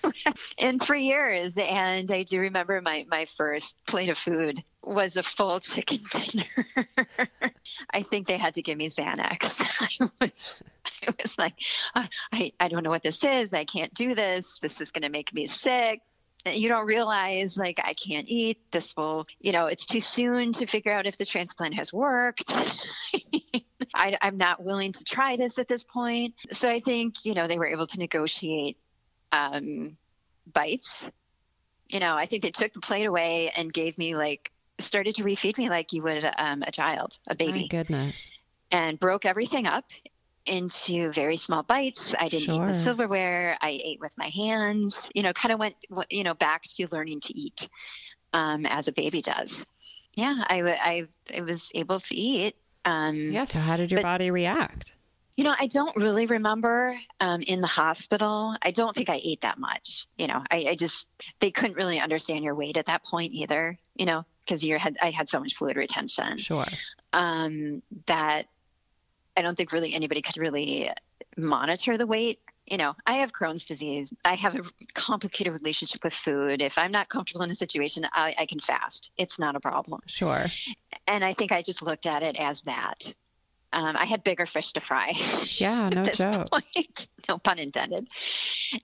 [laughs] in three years. And I do remember my, my first plate of food was a full chicken dinner. [laughs] I think they had to give me Xanax. [laughs] I was, I was like, I, I don't know what this is. I can't do this. This is going to make me sick. You don't realize, like, I can't eat. This will, you know, it's too soon to figure out if the transplant has worked. [laughs] I, I'm not willing to try this at this point. So I think, you know, they were able to negotiate um, bites. You know, I think they took the plate away and gave me like started to refeed me like you would um, a child, a baby. My goodness. And broke everything up into very small bites. I didn't sure. eat the silverware. I ate with my hands. You know, kind of went, you know, back to learning to eat um, as a baby does. Yeah, I, I, I was able to eat. Um, yeah. So how did your but, body react? You know, I don't really remember um, in the hospital. I don't think I ate that much. You know, I, I just they couldn't really understand your weight at that point either. You know, because you had I had so much fluid retention. Sure. Um, that I don't think really anybody could really monitor the weight. You know, I have Crohn's disease. I have a complicated relationship with food. If I'm not comfortable in a situation, I, I can fast. It's not a problem. Sure. And I think I just looked at it as that. Um, I had bigger fish to fry. Yeah, [laughs] no joke. Point. [laughs] No pun intended.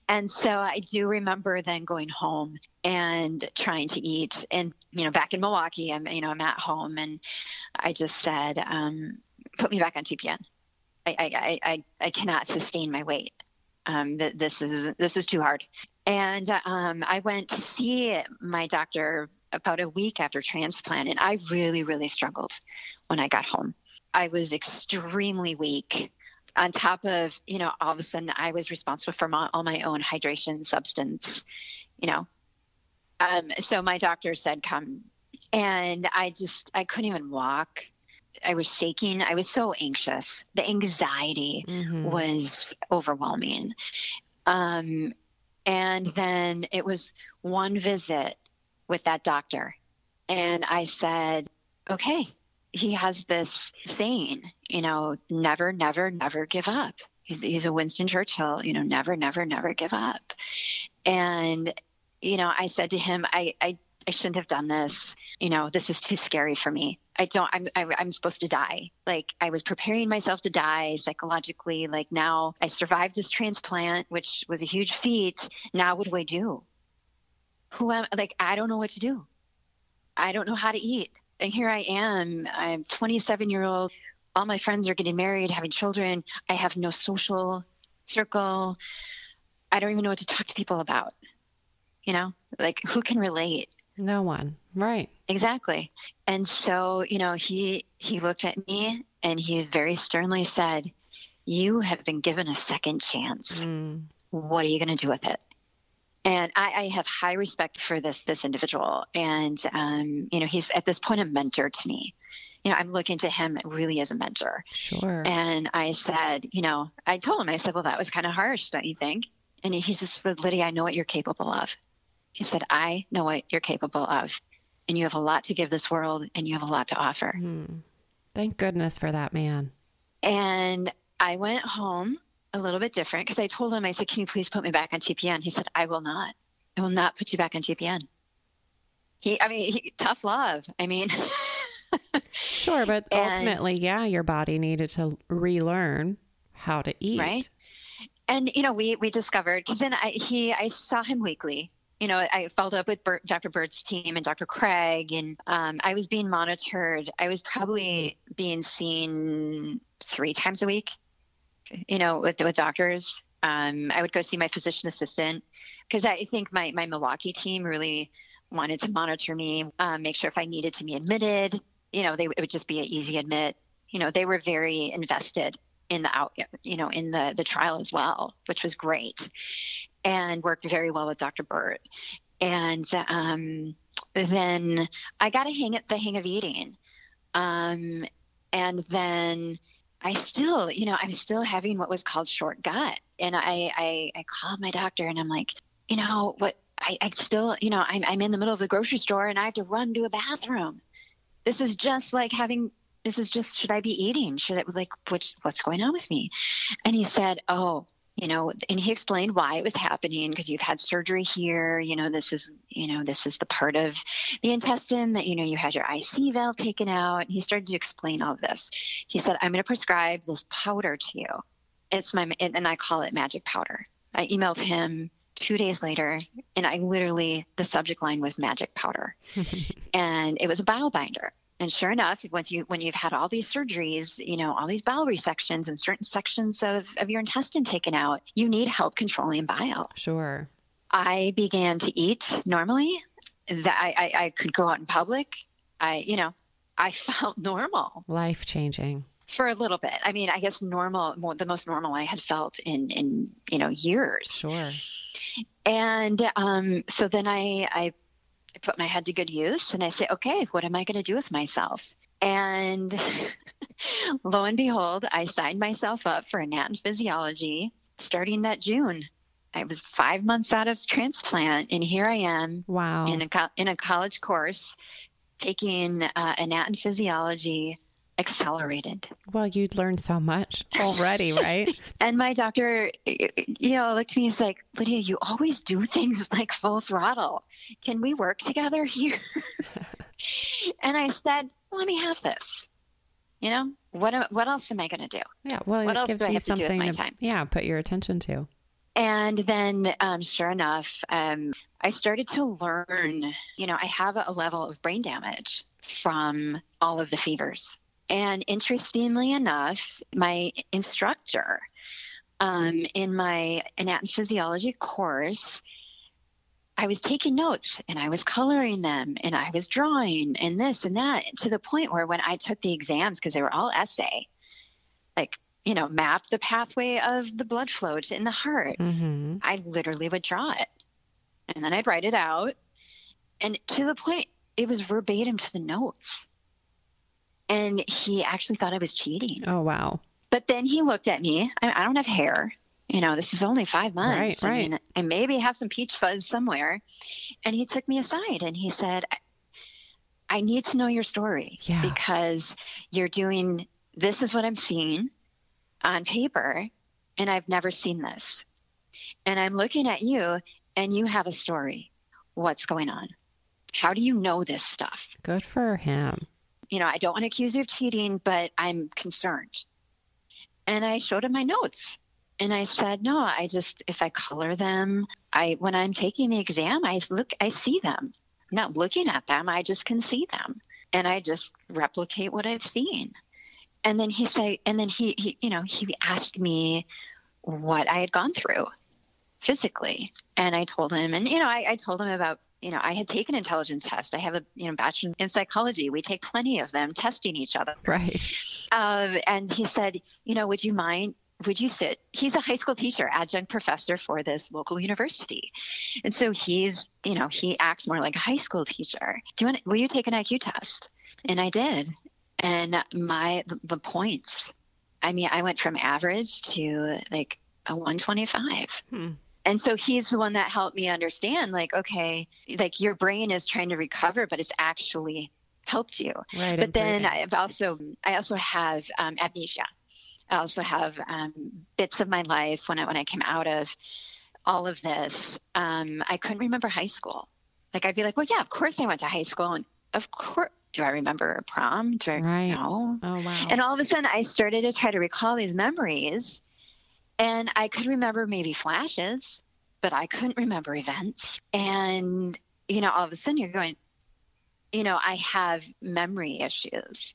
And so I do remember then going home and trying to eat. And you know, back in Milwaukee, I'm you know I'm at home, and I just said, um, "Put me back on TPN. I I I, I cannot sustain my weight. Um, this is this is too hard." And um, I went to see my doctor about a week after transplant, and I really really struggled when I got home. I was extremely weak. On top of, you know, all of a sudden I was responsible for my, all my own hydration substance, you know. Um, so my doctor said, come. And I just, I couldn't even walk. I was shaking. I was so anxious. The anxiety mm-hmm. was overwhelming. Um, and then it was one visit with that doctor. And I said, okay, he has this saying, you know, never, never, never give up. He's, he's a Winston Churchill, you know, never, never, never give up. And, you know, I said to him, I, I, I shouldn't have done this. You know, this is too scary for me. I don't, I'm, I, am i am supposed to die. Like I was preparing myself to die psychologically. Like now I survived this transplant, which was a huge feat. Now what do I do? Who am, like, I don't know what to do. I don't know how to eat and here I am. I'm 27 year old. All my friends are getting married, having children. I have no social circle. I don't even know what to talk to people about. You know, like who can relate? No one. Right. Exactly. And so, you know, he he looked at me and he very sternly said, you have been given a second chance. Mm. What are you going to do with it? And I, I, have high respect for this this individual, and um, you know he's at this point a mentor to me. You know, I'm looking to him really as a mentor. Sure. And I said, you know, I told him, I said, well, that was kind of harsh, don't you think? And he just said, Lydia, I know what you're capable of. He said, I know what you're capable of, and you have a lot to give this world, and you have a lot to offer. Mm. Thank goodness for that man. And I went home a little bit different because I told him, I said, Can you please put me back on TPN? He said, I will not. I will not put you back on TPN. He, I mean, he, tough love. I mean, [laughs] sure, but and, ultimately, yeah, your body needed to relearn how to eat. Right. And, you know, we, we discovered, because then I, he, I saw him weekly you know, I followed up with Burt, Dr. Burt's team and Dr. Craig, and um, I was being monitored. I was probably being seen three times a week you know, with with doctors. Um, I would go see my physician assistant because I think my my Milwaukee team really wanted to monitor me, um, make sure if I needed to be admitted, you know, they it would just be an easy admit. You know, they were very invested in the out, you know, in the the trial as well, which was great, and worked very well with Dr. Burt. And um, then I got a hang the hang of eating, um, and then I still, you know, I'm still having what was called short gut. And I, I, I called my doctor and I'm like, you know, what, I, I still, you know, I'm, I'm in the middle of the grocery store and I have to run to a bathroom. This is just like having, this is just, should I be eating? Should it, like, which, what's going on with me? And he said, oh, you know, and he explained why it was happening because you've had surgery here. You know, this is, you know, this is the part of the intestine that, you know, you had your IC valve taken out. And he started to explain all of this. He said, I'm going to prescribe this powder to you. It's my, and I call it magic powder. I emailed him two days later and I literally, the subject line was magic powder. [laughs] and it was a bile binder and sure enough once you when you've had all these surgeries you know all these bowel resections and certain sections of, of your intestine taken out you need help controlling bile. Sure. I began to eat normally. That I, I, I could go out in public. I you know i [laughs] felt normal. Life changing. For a little bit. I mean i guess normal more, the most normal i had felt in in you know years. Sure. And um, so then i i I put my head to good use and I say, okay, what am I going to do with myself? And [laughs] lo and behold, I signed myself up for anat physiology starting that June. I was five months out of transplant, and here I am. Wow! In a co- in a college course, taking uh, anat physiology accelerated. Well, you'd learned so much [laughs] already, right? [laughs] and my doctor, you know, looked at me and was like, Lydia, you always do things [laughs] like full throttle. Can we work together here? and I said, let me have this. You know, what what else am I going to do? Yeah, well, what else do I have to do with my time? Yeah, put your attention to. And then, um, sure enough, um, I started to learn. You know, I have a level of brain damage from all of the fevers and interestingly enough, my instructor um, in my anatomy physiology course, I was taking notes and I was coloring them and I was drawing and this and that to the point where when I took the exams, because they were all essay, like, you know, map the pathway of the blood flow to in the heart, mm-hmm. I literally would draw it. And then I'd write it out. And to the point, it was verbatim to the notes and he actually thought I was cheating. Oh wow! But then he looked at me. I, I don't have hair. You know, this is only five months. Right, right. I, mean, I maybe have some peach fuzz somewhere. And he took me aside and he said, I need to know your story yeah. because you're doing this is what I'm seeing on paper, and I've never seen this. And I'm looking at you, and you have a story. What's going on? How do you know this stuff? Good for him you know, I don't want to accuse you of cheating, but I'm concerned. And I showed him my notes. And I said, no, I just, if I color them, I, when I'm taking the exam, I look, I see them. I'm not looking at them. I just can see them. And I just replicate what I've seen. And then he said, and then he, he you know, he asked me what I had gone through physically. And I told him, and, you know, I, I told him about you know, I had taken intelligence test. I have a you know bachelor's in psychology. We take plenty of them, testing each other. Right. Uh, and he said, you know, would you mind would you sit? He's a high school teacher, adjunct professor for this local university. And so he's, you know, he acts more like a high school teacher. Do you want, will you take an IQ test? And I did. And my, the, the points, I mean, I went from average to like a 125. Hmm. And so he's the one that helped me understand, like, okay, like your brain is trying to recover, but it's actually helped you. Right, but then I've also, I also have um, amnesia. I also have um, bits of my life when I when I came out of all of this. Um, I couldn't remember high school. Like I'd be like, well, yeah, of course I went to high school, and of course, do I remember a prom? Do I right. know? Oh wow! And all of a sudden, I started to try to recall these memories, and I could remember maybe flashes, but I couldn't remember events. And you know, all of a sudden, you're going, you know, I have memory issues.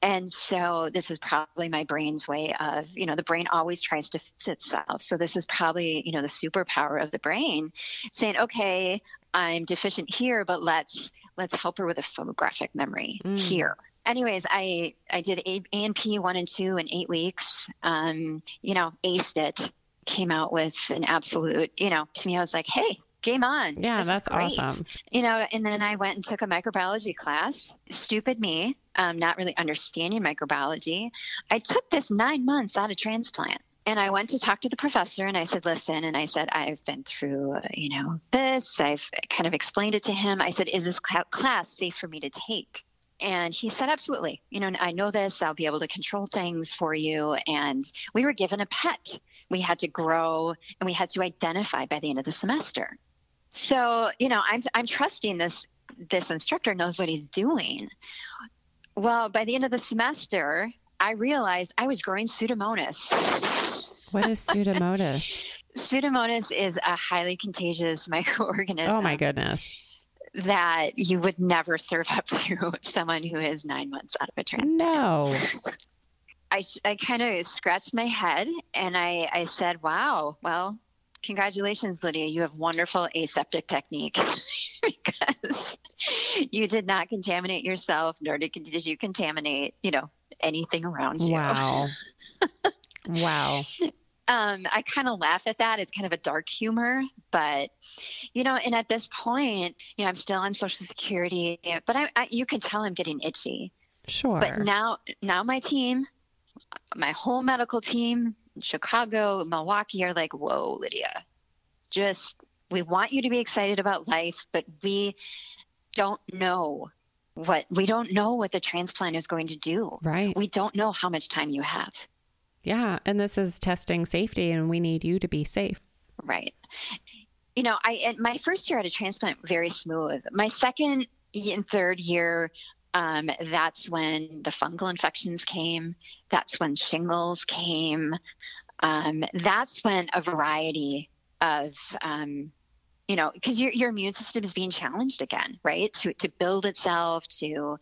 And so this is probably my brain's way of, you know, the brain always tries to fix itself. So this is probably, you know, the superpower of the brain saying, okay, I'm deficient here, but let's let's help her with a photographic memory mm. here. Anyways, I I did A, and P one and two in eight weeks. Um, you know, aced it. Came out with an absolute, you know, to me, I was like, hey, game on. Yeah, this that's awesome. You know, and then I went and took a microbiology class. Stupid me, um, not really understanding microbiology. I took this nine months out of transplant. And I went to talk to the professor and I said, listen, and I said, I've been through, you know, this. I've kind of explained it to him. I said, is this class safe for me to take? And he said, absolutely. You know, I know this. I'll be able to control things for you. And we were given a pet. We had to grow and we had to identify by the end of the semester. So, you know, I'm I'm trusting this this instructor knows what he's doing. Well, by the end of the semester, I realized I was growing Pseudomonas. What is Pseudomonas? [laughs] Pseudomonas is a highly contagious [laughs] microorganism. Oh my goodness. That you would never serve up [laughs] to someone who is nine months out of a transplant. No. I, I kind of scratched my head and I, I said, wow, well, congratulations, Lydia. You have wonderful aseptic technique [laughs] because you did not contaminate yourself, nor did, did you contaminate, you know, anything around you. Wow. [laughs] wow. Um, I kind of laugh at that. It's kind of a dark humor, but you know, and at this point, you know, I'm still on Social Security, but I, I you can tell I'm getting itchy. Sure. But now, now my team, my whole medical team, in Chicago, Milwaukee are like, whoa, Lydia, just we want you to be excited about life, but we don't know what we don't know what the transplant is going to do. Right. We don't know how much time you have. Yeah, and this is testing safety and we need you to be safe. Right. You know, I my first year at a transplant very smooth. My second and third year um, that's when the fungal infections came. That's when shingles came. Um, that's when a variety of, um, you know, because your, your immune system is being challenged again, right? To, to build itself, to,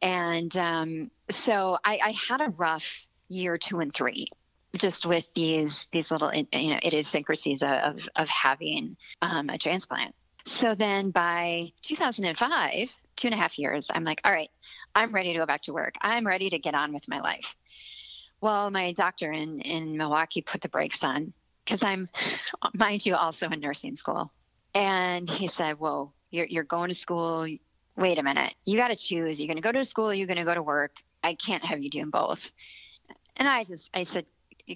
and um, so I, I had a rough year two and three just with these these little you know idiosyncrasies of of having um, a transplant. So then by 2005, two and a half years, I'm like, all right, I'm ready to go back to work. I'm ready to get on with my life. Well, my doctor in, in Milwaukee put the brakes on because I'm, mind you, also in nursing school. And he said, Whoa, you're, you're going to school. Wait a minute. You got to choose. You're going to go to school, you're going to go to work. I can't have you doing both. And I just, I said,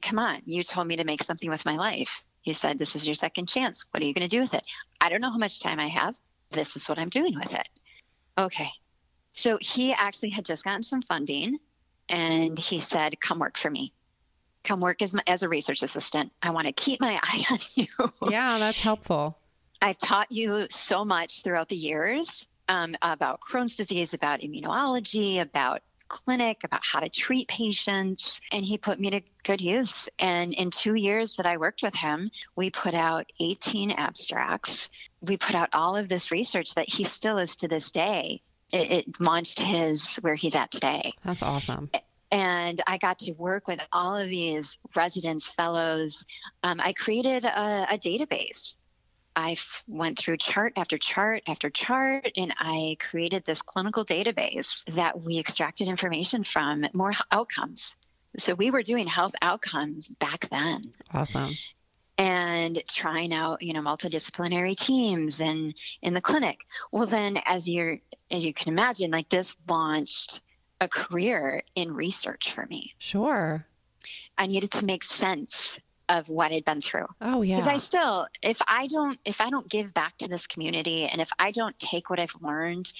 Come on. You told me to make something with my life. He said, This is your second chance. What are you going to do with it? I don't know how much time I have. This is what I'm doing with it. Okay. So he actually had just gotten some funding and he said, Come work for me. Come work as, my, as a research assistant. I want to keep my [laughs] eye on you. Yeah, that's helpful. I've taught you so much throughout the years um, about Crohn's disease, about immunology, about clinic, about how to treat patients, and he put me to good use. And in two years that I worked with him, we put out 18 abstracts. We put out all of this research that he still is to this day. It, it launched his where he's at today. That's awesome and I got to work with all of these residents, fellows. Um, I created a, a database I went through chart after chart after chart, and I created this clinical database that we extracted information from, more outcomes So we were doing health outcomes back then. Awesome. And trying out, you know, multidisciplinary teams and in the clinic. Well, then, as you're, as you can imagine, like this launched a career in research for me. Sure. I needed to make sense of what I'd been through. Oh yeah. Because I still, if I don't, if I don't give back to this community, and if I don't take what I've learned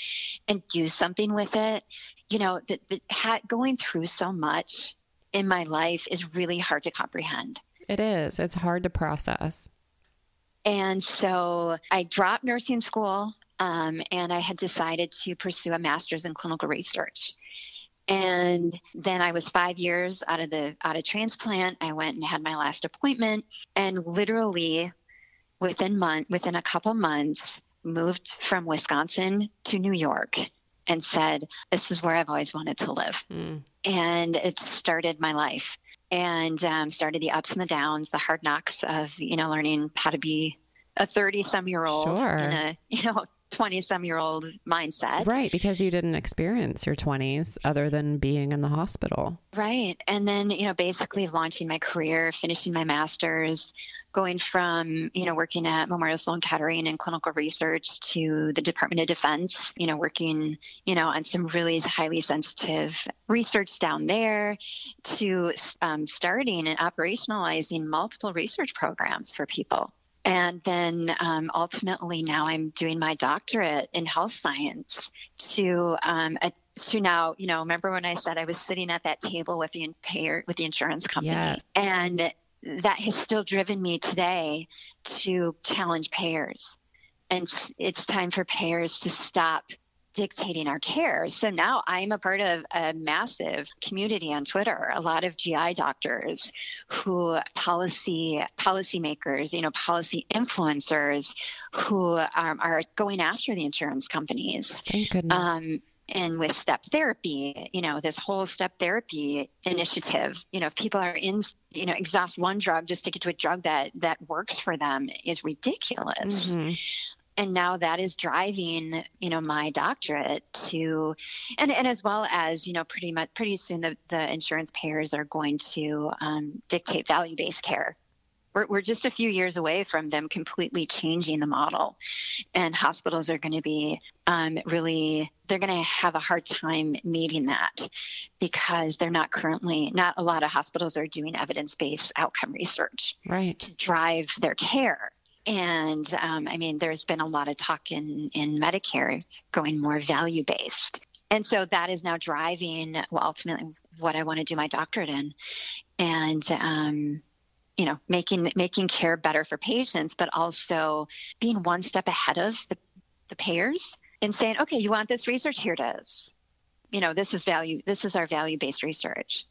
and do something with it, you know, that ha- going through so much in my life is really hard to comprehend. It is. It's hard to process. And so I dropped nursing school, um, and I had decided to pursue a master's in clinical research. And then I was five years out of the out of transplant. I went and had my last appointment, and literally within month within a couple months, moved from Wisconsin to New York and said, This is where I've always wanted to live. Mm. And it started my life and um, started the ups and the downs, the hard knocks of, you know, learning how to be a 30 some year old sure. in a, [laughs] you know, 20 some year old mindset. Right, because you didn't experience your 20s other than being in the hospital. Right. And then, you know, basically launching my career, finishing my master's, going from, you know, working at Memorial Sloan Kettering in clinical research to the Department of Defense, you know, working, you know, on some really highly sensitive research down there to um, starting and operationalizing multiple research programs for people and then um, ultimately, now I'm doing my doctorate in health science to um, a, to now, you know, remember when I said I was sitting at that table with the payer with the insurance company, yes. and that has still driven me today to challenge payers. And it's time for payers to stop dictating our care. So now I'm a part of a massive community on Twitter, a lot of GI doctors who policy policymakers, you know, policy influencers who um, are going after the insurance companies. Thank goodness. Um, and with step therapy, you know, this whole step therapy initiative, you know, if people are in, you know, exhaust one drug just to get to a drug that that works for them is ridiculous. Mm-hmm and now that is driving you know my doctorate to and, and as well as you know pretty much pretty soon the, the insurance payers are going to um, dictate value-based care. We're, we're just a few years away from them completely changing the model. And hospitals are going to be um, really they're going to have a hard time meeting that because they're not currently not a lot of hospitals are doing evidence-based outcome research right. to drive their care and um, I mean, there's been a lot of talk in, in Medicare going more value based. And so that is now driving well, ultimately what I want to do my doctorate in. And, um, you know, making making care better for patients, but also being one step ahead of the, the payers and saying, okay, you want this research? Here it is. You know, this is value. This is our value based research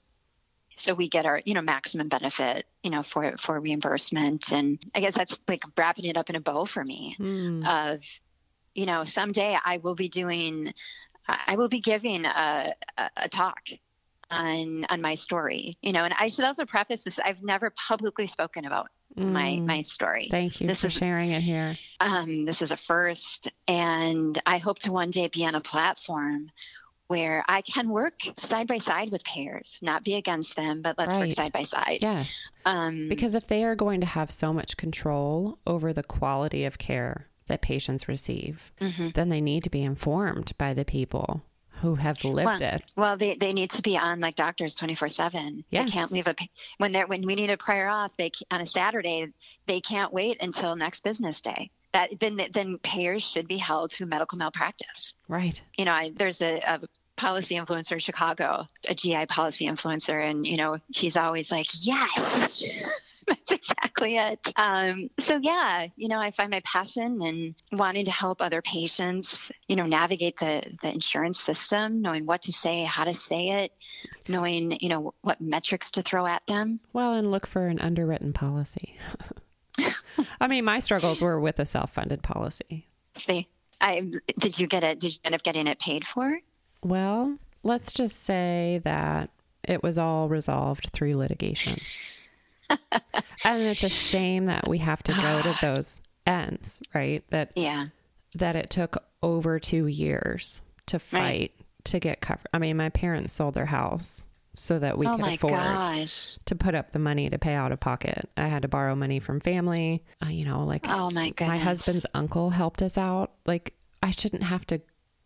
so we get our you know maximum benefit you know for for reimbursement and i guess that's like wrapping it up in a bow for me mm. of you know someday i will be doing i will be giving a, a, a talk on on my story you know and i should also preface this i've never publicly spoken about mm. my my story thank you this for is, sharing it here um, this is a first and i hope to one day be on a platform where I can work side by side with payers, not be against them, but let's right. work side by side. Yes. Um, because if they are going to have so much control over the quality of care that patients receive, mm-hmm. then they need to be informed by the people who have lived well, it. Well, they, they need to be on like doctors 24 seven. Yes. They can't leave a, when they're, when we need a prior auth, they, on a Saturday, they can't wait until next business day that then then payers should be held to medical malpractice. Right. You know, I, there's a, a, policy influencer in Chicago, a GI policy influencer, and you know he's always like, yes. [laughs] That's exactly it. Um, so yeah, you know, I find my passion and wanting to help other patients, you know, navigate the the insurance system, knowing what to say, how to say it, knowing, you know, what metrics to throw at them. Well, and look for an underwritten policy. [laughs] I mean, my struggles were with a self-funded policy. See, I did you get it? Did you end up getting it paid for? Well, let's just say that it was all resolved through litigation. [laughs] and it's a shame that we have to go to [sighs] those ends, right? That yeah. that it took over 2 years to fight right. to get covered. I mean, my parents sold their house so that we oh could afford gosh. to put up the money to pay out of pocket. I had to borrow money from family. Uh, you know, like Oh my goodness. my husband's uncle helped us out. Like I shouldn't have to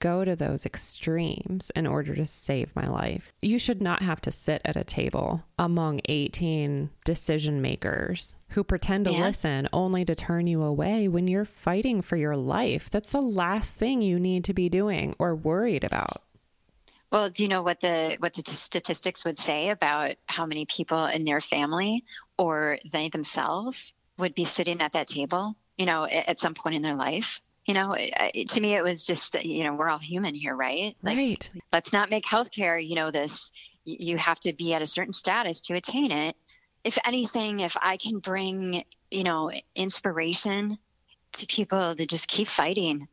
go to those extremes in order to save my life. You should not have to sit at a table among 18 decision makers who pretend to Yeah. listen only to turn you away when you're fighting for your life. That's the last thing you need to be doing or worried about. Well, do you know what the what the t- statistics would say about how many people in their family or they themselves would be sitting at that table? You know, at some point in their life. You know, it, it- to me, it was just you know we're all human here, right? Like, right. let's not make healthcare. You know, this you have to be at a certain status to attain it. If anything, if I can bring you know inspiration to people to just keep fighting,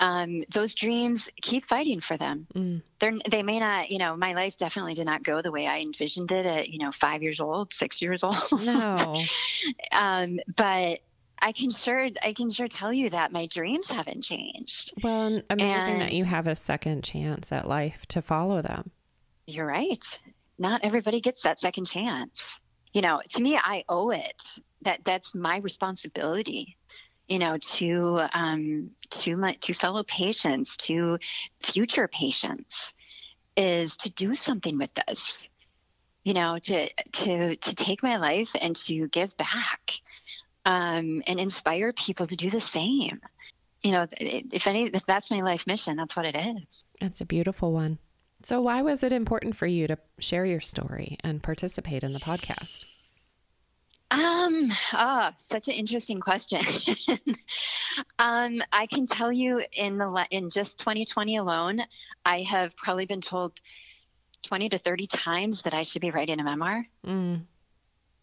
um, those dreams keep fighting for them Mm. they're they may not you know my life definitely did not go the way i envisioned it at you know five years old six years old No. [laughs] um but i can sure i can sure tell you that my dreams haven't changed. Well, and amazing that you have a second chance at life to follow them. you're right. Not everybody gets that second chance. You know to me i owe it. That that's my responsibility you know to um to my to fellow patients to future patients is to do something with this you know to to to take my life and to give back um and inspire people to do the same you know if any if that's my life mission that's what it is That's a beautiful one. So, why was it important for you to share your story and participate in the podcast? Um, oh, such an interesting question. [laughs] um, I can tell you in the in just 2020 alone, I have probably been told 20 to 30 times that I should be writing a memoir. Mm,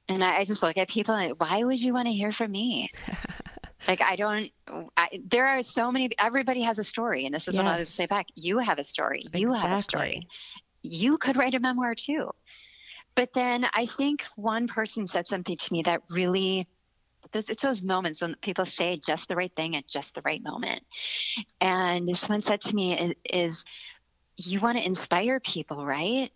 And I, I just look at people like, why would you want to hear from me? [laughs] like, I don't, I, there are so many, everybody has a story. And this is what I would Yes. say back. You have a story. You have a story. you could write a memoir too. But then I think one person said something to me that really, it's those moments when people say just the right thing at just the right moment. And this one said to me is, is you want to inspire people, right?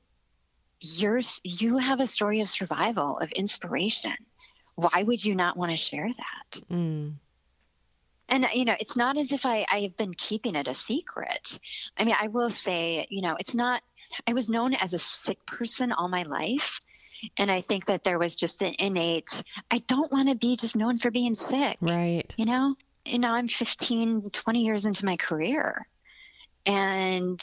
You're, you have a story of survival, of inspiration. Why would you not want to share that? Mm, And you know, it's not as if I, I have been keeping it a secret. I mean, I will say, you know, it's not. I was known as a sick person all my life, and I think that there was just an innate. I don't want to be just known for being sick. right. You know, and now I'm 15, 20 years into my career, and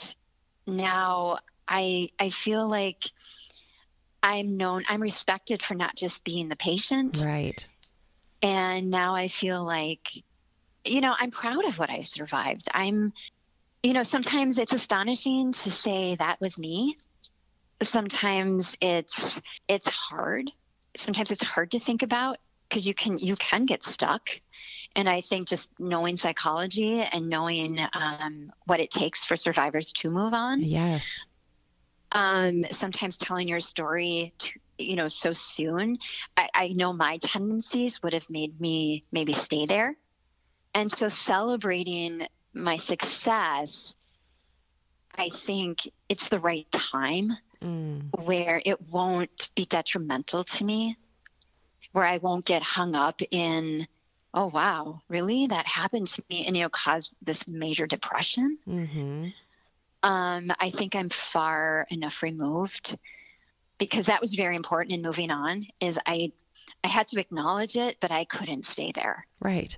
now I I feel like I'm known. I'm respected for not just being the patient. Right. And now I feel like, you know, I'm proud of what I survived. I'm, you know, sometimes it's astonishing to say that was me. Sometimes it's it's hard. Sometimes it's hard to think about because you can you can get stuck. And I think just knowing psychology and knowing um, what it takes for survivors to move on, Yes. Um, sometimes telling your story, to, you know, so soon, I, I know my tendencies would have made me maybe stay there. And so celebrating my success, I think it's the right time Mm, where it won't be detrimental to me, where I won't get hung up in, oh, wow, really? That happened to me and, you know, caused this major depression hmm um, I think I'm far enough removed because that was very important in moving on. Is I I had to acknowledge it, but I couldn't stay there. Right.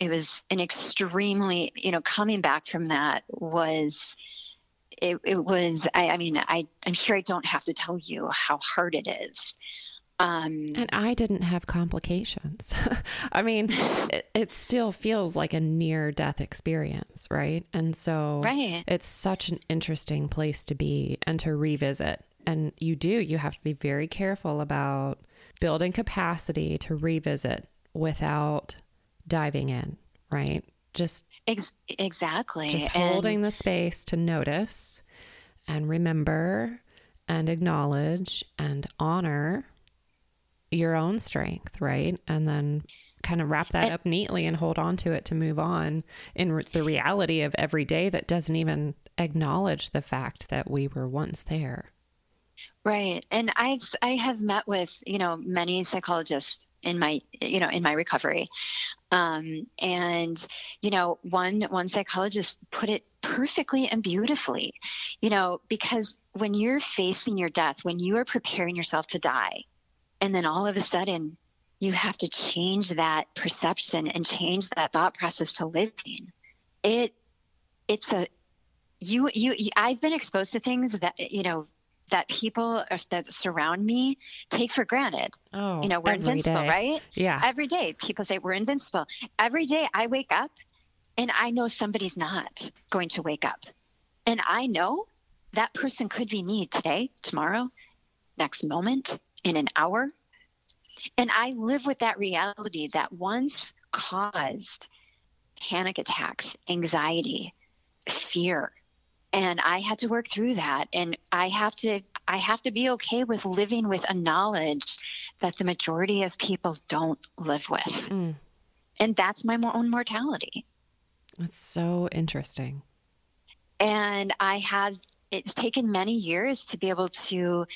It was an extremely, you know, coming back from that was. It, it was. I, I mean, I. I'm sure I don't have to tell you how hard it is. Um, And I didn't have complications. [laughs] I mean, [laughs] it, it still feels like a near death experience, right? And so right. it's such an interesting place to be and to revisit. And you do, you have to be very careful about building capacity to revisit without diving in, right? Just Ex- exactly. just And- holding the space to notice and remember and acknowledge and honor your own strength, right? And then kind of wrap that And- up neatly and hold on to it to move on in re- the reality of every day that doesn't even acknowledge the fact that we were once there. Right. And I've I have met with, you know, many psychologists in my you know, in my recovery. Um, and you know, one one psychologist put it perfectly and beautifully. You know, because when you're facing your death, when you are preparing yourself to die, and then all of a sudden you have to change that perception and change that thought process to living. It it's a you you I've been exposed to things that you know that people that surround me take for granted. Oh, you know, we're invincible, day. right? Yeah. Every day people say we're invincible. Every day I wake up and I know somebody's not going to wake up. And I know that person could be me today, tomorrow, next moment, in an hour. And I live with that reality that once caused panic attacks, anxiety, fear, and i had to work through that and i have to i have to be okay with living with a knowledge that the majority of people don't live with mm. and that's my own mortality that's so interesting and i had it's taken many years to be able to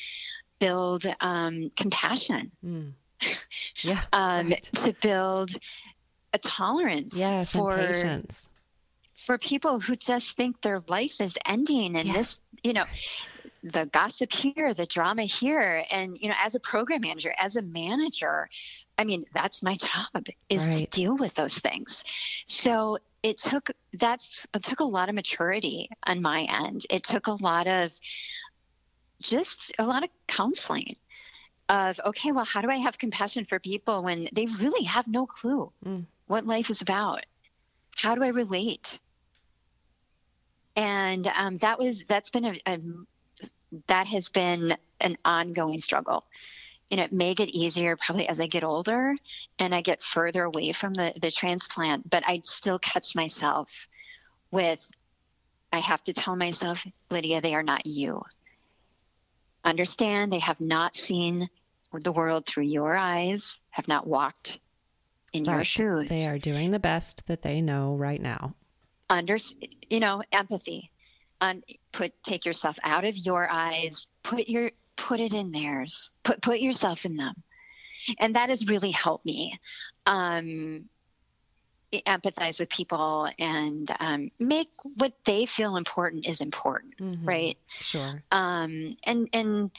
build um, compassion mm. [laughs] yeah um, right. to build a tolerance yes, for patience for people who just think their life is ending and yeah. this, you know, the gossip here, the drama here. And, you know, as a program manager, as a manager, I mean, that's my job is right. to deal with those things. So it took that's it took a lot of maturity on my end. It took a lot of just a lot of counseling of okay, well, how do I have compassion for people when they really have no clue mm. what life is about? How do I relate? and um, that was that's been a, a, that has been an ongoing struggle know it may get easier probably as i get older and i get further away from the, the transplant but i'd still catch myself with i have to tell myself lydia they are not you understand. They have not seen the world through your eyes have not walked in right. your shoes. They are doing the best that they know right now. Under you know empathy. Put take yourself out of your eyes. Put your put it in theirs. Put put yourself in them. And that has really helped me. Um, empathize with people and um, make what they feel important is important mm-hmm. right sure um, and and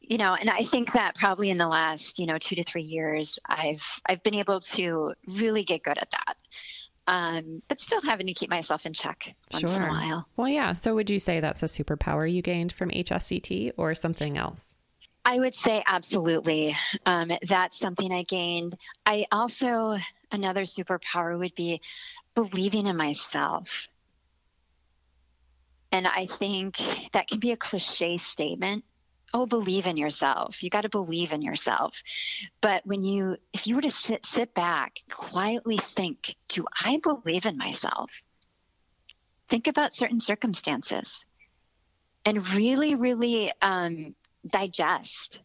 you know and i think that probably in the last you know two to three years i've i've been able to really get good at that um, but still having to keep myself in check once sure. in a while. Well, yeah. So, would you say that's a superpower you gained from HSCT or something else? I would say absolutely. Um, that's something I gained. I also, another superpower would be believing in myself. And I think that can be a cliche statement, oh believe in yourself you got to believe in yourself but when you if you were to sit sit back quietly think do i believe in myself think about certain circumstances and really really um, digest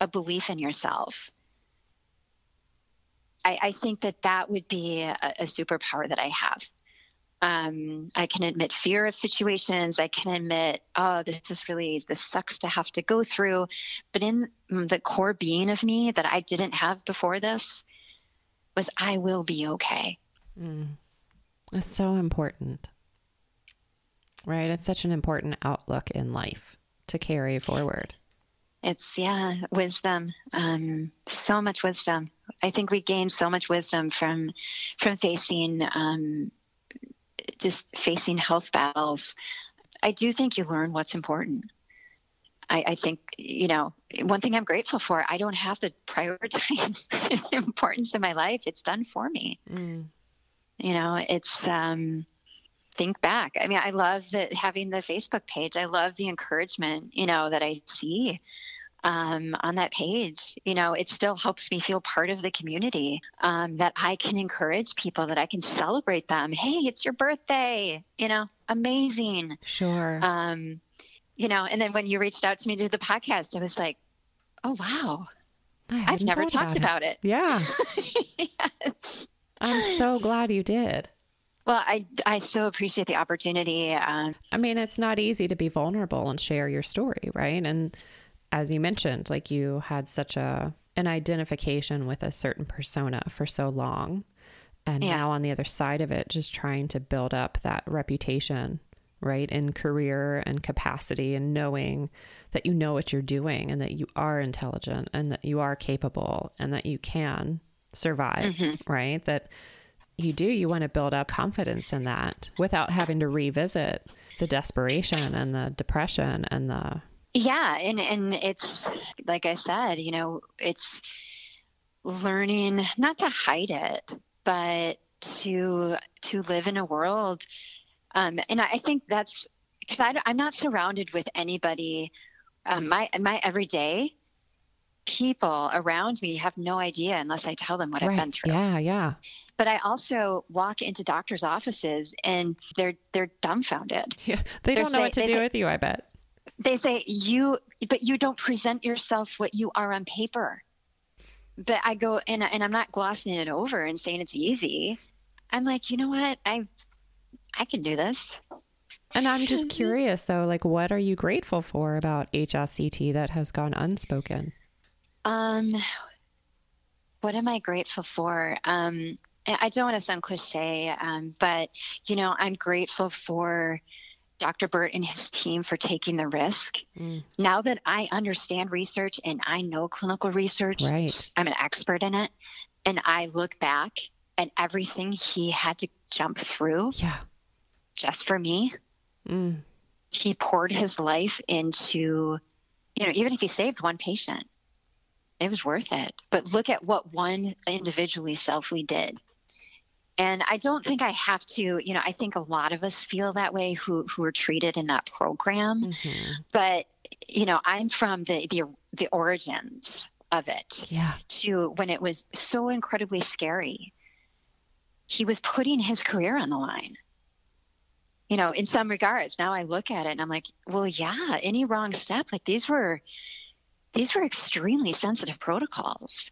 a belief in yourself I, I, think that that would be a, a superpower that i have um, I can admit fear of situations. I can admit, oh, this is really, this sucks to have to go through. But in the core being of me that I didn't have before this was, I will be okay. Mm. It's so important, right? It's such an important outlook in life to carry forward. It's, yeah, wisdom. Um, so much wisdom. I think we gain so much wisdom from from facing um, just facing health battles, I do think you learn what's important. I, I, think, you know, one thing I'm grateful for, I don't have to prioritize [laughs] importance in my life. It's done for me. Mm. You know, it's, um, think back. I mean, I love that having the Facebook page. I love the encouragement, you know, that I see um, on that page. You know, it still helps me feel part of the community um, that I can encourage people, that I can celebrate them. Hey, it's your birthday. You know, amazing. Sure. Um, you know, and then when you reached out to me to do the podcast, I was like, oh, wow. I've never talked about it. about it. Yeah. [laughs] yes. I'm so glad you did. Well, I, I so appreciate the opportunity. Um, I mean, it's not easy to be vulnerable and share your story, right? And as you mentioned, like you had such a an identification with a certain persona for so long. And yeah. now on the other side of it, just trying to build up that reputation, right? In career and capacity and knowing that you know what you're doing and that you are intelligent and that you are capable and that you can survive, mm-hmm. right? That you do, you want to build up confidence in that without having to revisit the desperation and the depression and the yeah, and and it's like I said, you know, it's learning not to hide it, but to to live in a world um, and I think that's because I'm not surrounded with anybody um, my my everyday people around me have no idea unless I tell them what right. I've been through. Yeah, yeah. But I also walk into doctors' offices and they're they're dumbfounded. [laughs] Yeah, they they're don't know say, what to do say, with you. I bet they say you, but you don't present yourself what you are on paper. But I go and and I'm not glossing it over and saying it's easy. I'm like, you know what? I I can do this. And I'm just [laughs] curious though, like what are you grateful for about HSCT that has gone unspoken? Um what am I grateful for? Um I don't want to sound cliche, um, but you know, I'm grateful for Dr. Burt and his team for taking the risk. Mm. Now that I understand research and I know clinical research, right. I'm an expert in it, and I look back at everything he had to jump through. Yeah just for me. Mm. He poured his life into, you know, even if he saved one patient, it was worth it. But look at what one individually selfly did. And I don't think I have to, you know, I think a lot of us feel that way who, who are treated in that program. Mm-hmm. But, you know, I'm from the, the, the origins of it yeah. to when it was so incredibly scary. He was putting his career on the line you know, in some regards, now I look at it and I'm like, well, yeah, any wrong step, like these were, these were extremely sensitive protocols.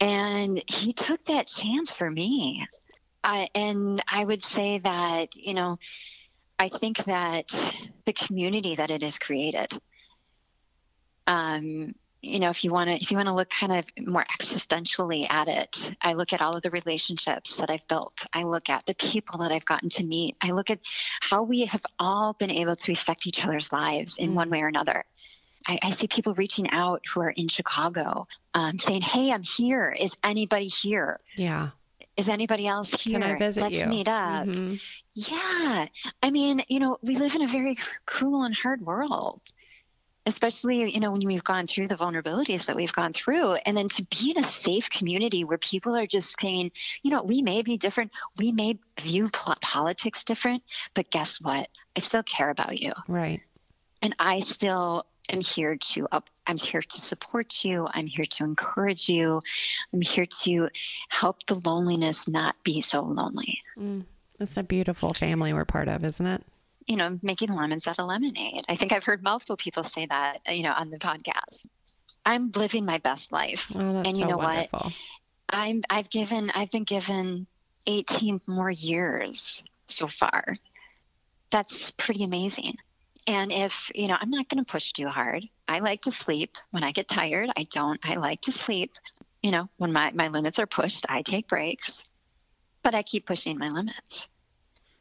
And he took that chance for me. And I would say that, you know, I think that the community that it has created, um, you know, if you want to, if you want to look kind of more existentially at it, I look at all of the relationships that I've built. I look at the people that I've gotten to meet. I look at how we have all been able to affect each other's lives in mm. one way or another. I, I, see people reaching out who are in Chicago, um, saying, "Hey, I'm here. Is anybody here? Yeah. Is anybody else here? Can I visit Let's you? meet up." Mm-hmm. Yeah. I mean, you know, we live in a very cruel and hard world especially you know when we've gone through the vulnerabilities that we've gone through and then to be in a safe community where people are just saying you know we may be different we may view politics different but guess what i still care about you right and i still am here to up i'm here to support you i'm here to encourage you i'm here to help the loneliness not be so lonely mm. it's a beautiful family we're part of isn't it you know, making lemons out of lemonade. I think I've heard multiple people say that, you know, on the podcast. I'm living my best life. Oh, and you so know wonderful. what? I'm I've given I've been given 18 more years so far. That's pretty amazing. And if, you know, I'm not going to push too hard. I like to sleep. When I get tired, I don't. I like to sleep. You know, when my, my limits are pushed, I take breaks, but I keep pushing my limits.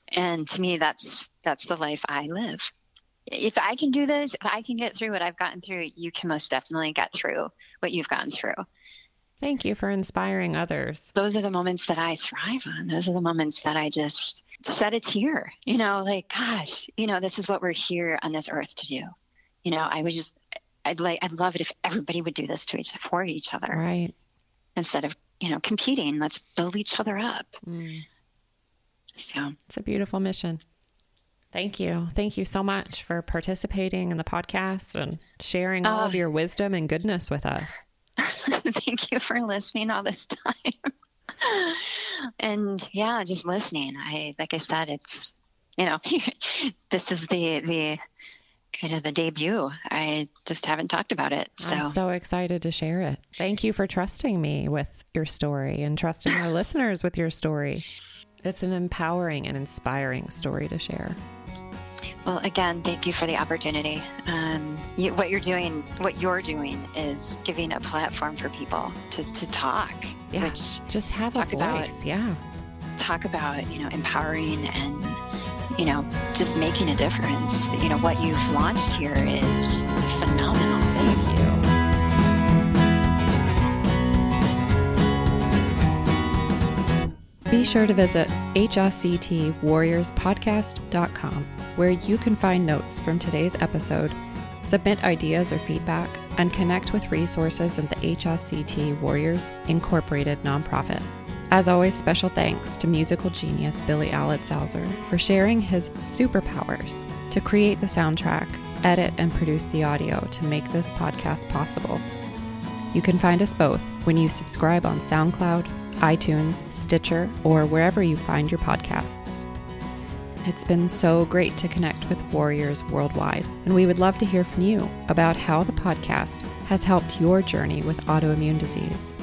And to me, that's that's the life I live. If I can do this, if I can get through what I've gotten through, you can most definitely get through what you've gotten through. Thank you for inspiring others. Those are the moments that I thrive on. Those are the moments that I just set a tear. You know, like, gosh, you know, this is what we're here on this earth to do. You know, I would just, I'd like, I'd love it if everybody would do this to each for each other, right? Instead of you know competing, let's build each other up. Mm. So it's a beautiful mission. Thank you. Thank you so much for participating in the podcast and sharing all of oh. your wisdom and goodness with us. [laughs] Thank you for listening all this time. [laughs] and yeah, just listening. I like I said, it's you know, [laughs] this is the the kind of the debut. I just haven't talked about it. So I'm so excited to share it. Thank you for trusting me with your story and trusting our listeners with your story. It's an empowering and inspiring story to share. Well, again, thank you for the opportunity. Um, you, what you're doing, what you're doing, is giving a platform for people to, to talk. Yeah, which just have a voice. About, yeah, talk about you know empowering and you know just making a difference. You know what you've launched here is phenomenal. Be sure to visit hsctwarriorspodcast.com where you can find notes from today's episode, submit ideas or feedback, and connect with resources of the HSCT Warriors Incorporated nonprofit. As always, special thanks to musical genius Billy Alitzhauser for sharing his superpowers to create the soundtrack, edit, and produce the audio to make this podcast possible. You can find us both when you subscribe on SoundCloud, iTunes, Stitcher, or wherever you find your podcasts. It's been so great to connect with warriors worldwide, and we would love to hear from you about how the podcast has helped your journey with autoimmune disease.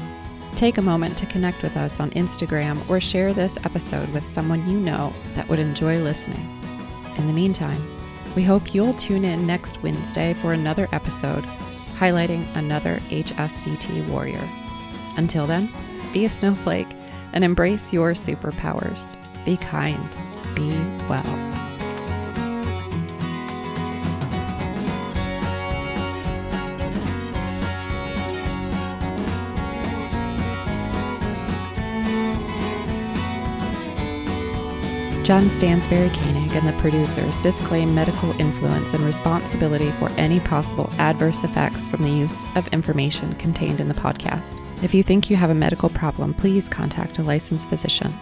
Take a moment to connect with us on Instagram or share this episode with someone you know that would enjoy listening. In the meantime, we hope you'll tune in next Wednesday for another episode highlighting another HSCT warrior. Until then, be a snowflake, and embrace your superpowers. Be kind, be well. John Stansberry Koenig and the producers disclaim medical influence and responsibility for any possible adverse effects from the use of information contained in the podcast. If you think you have a medical problem, please contact a licensed physician.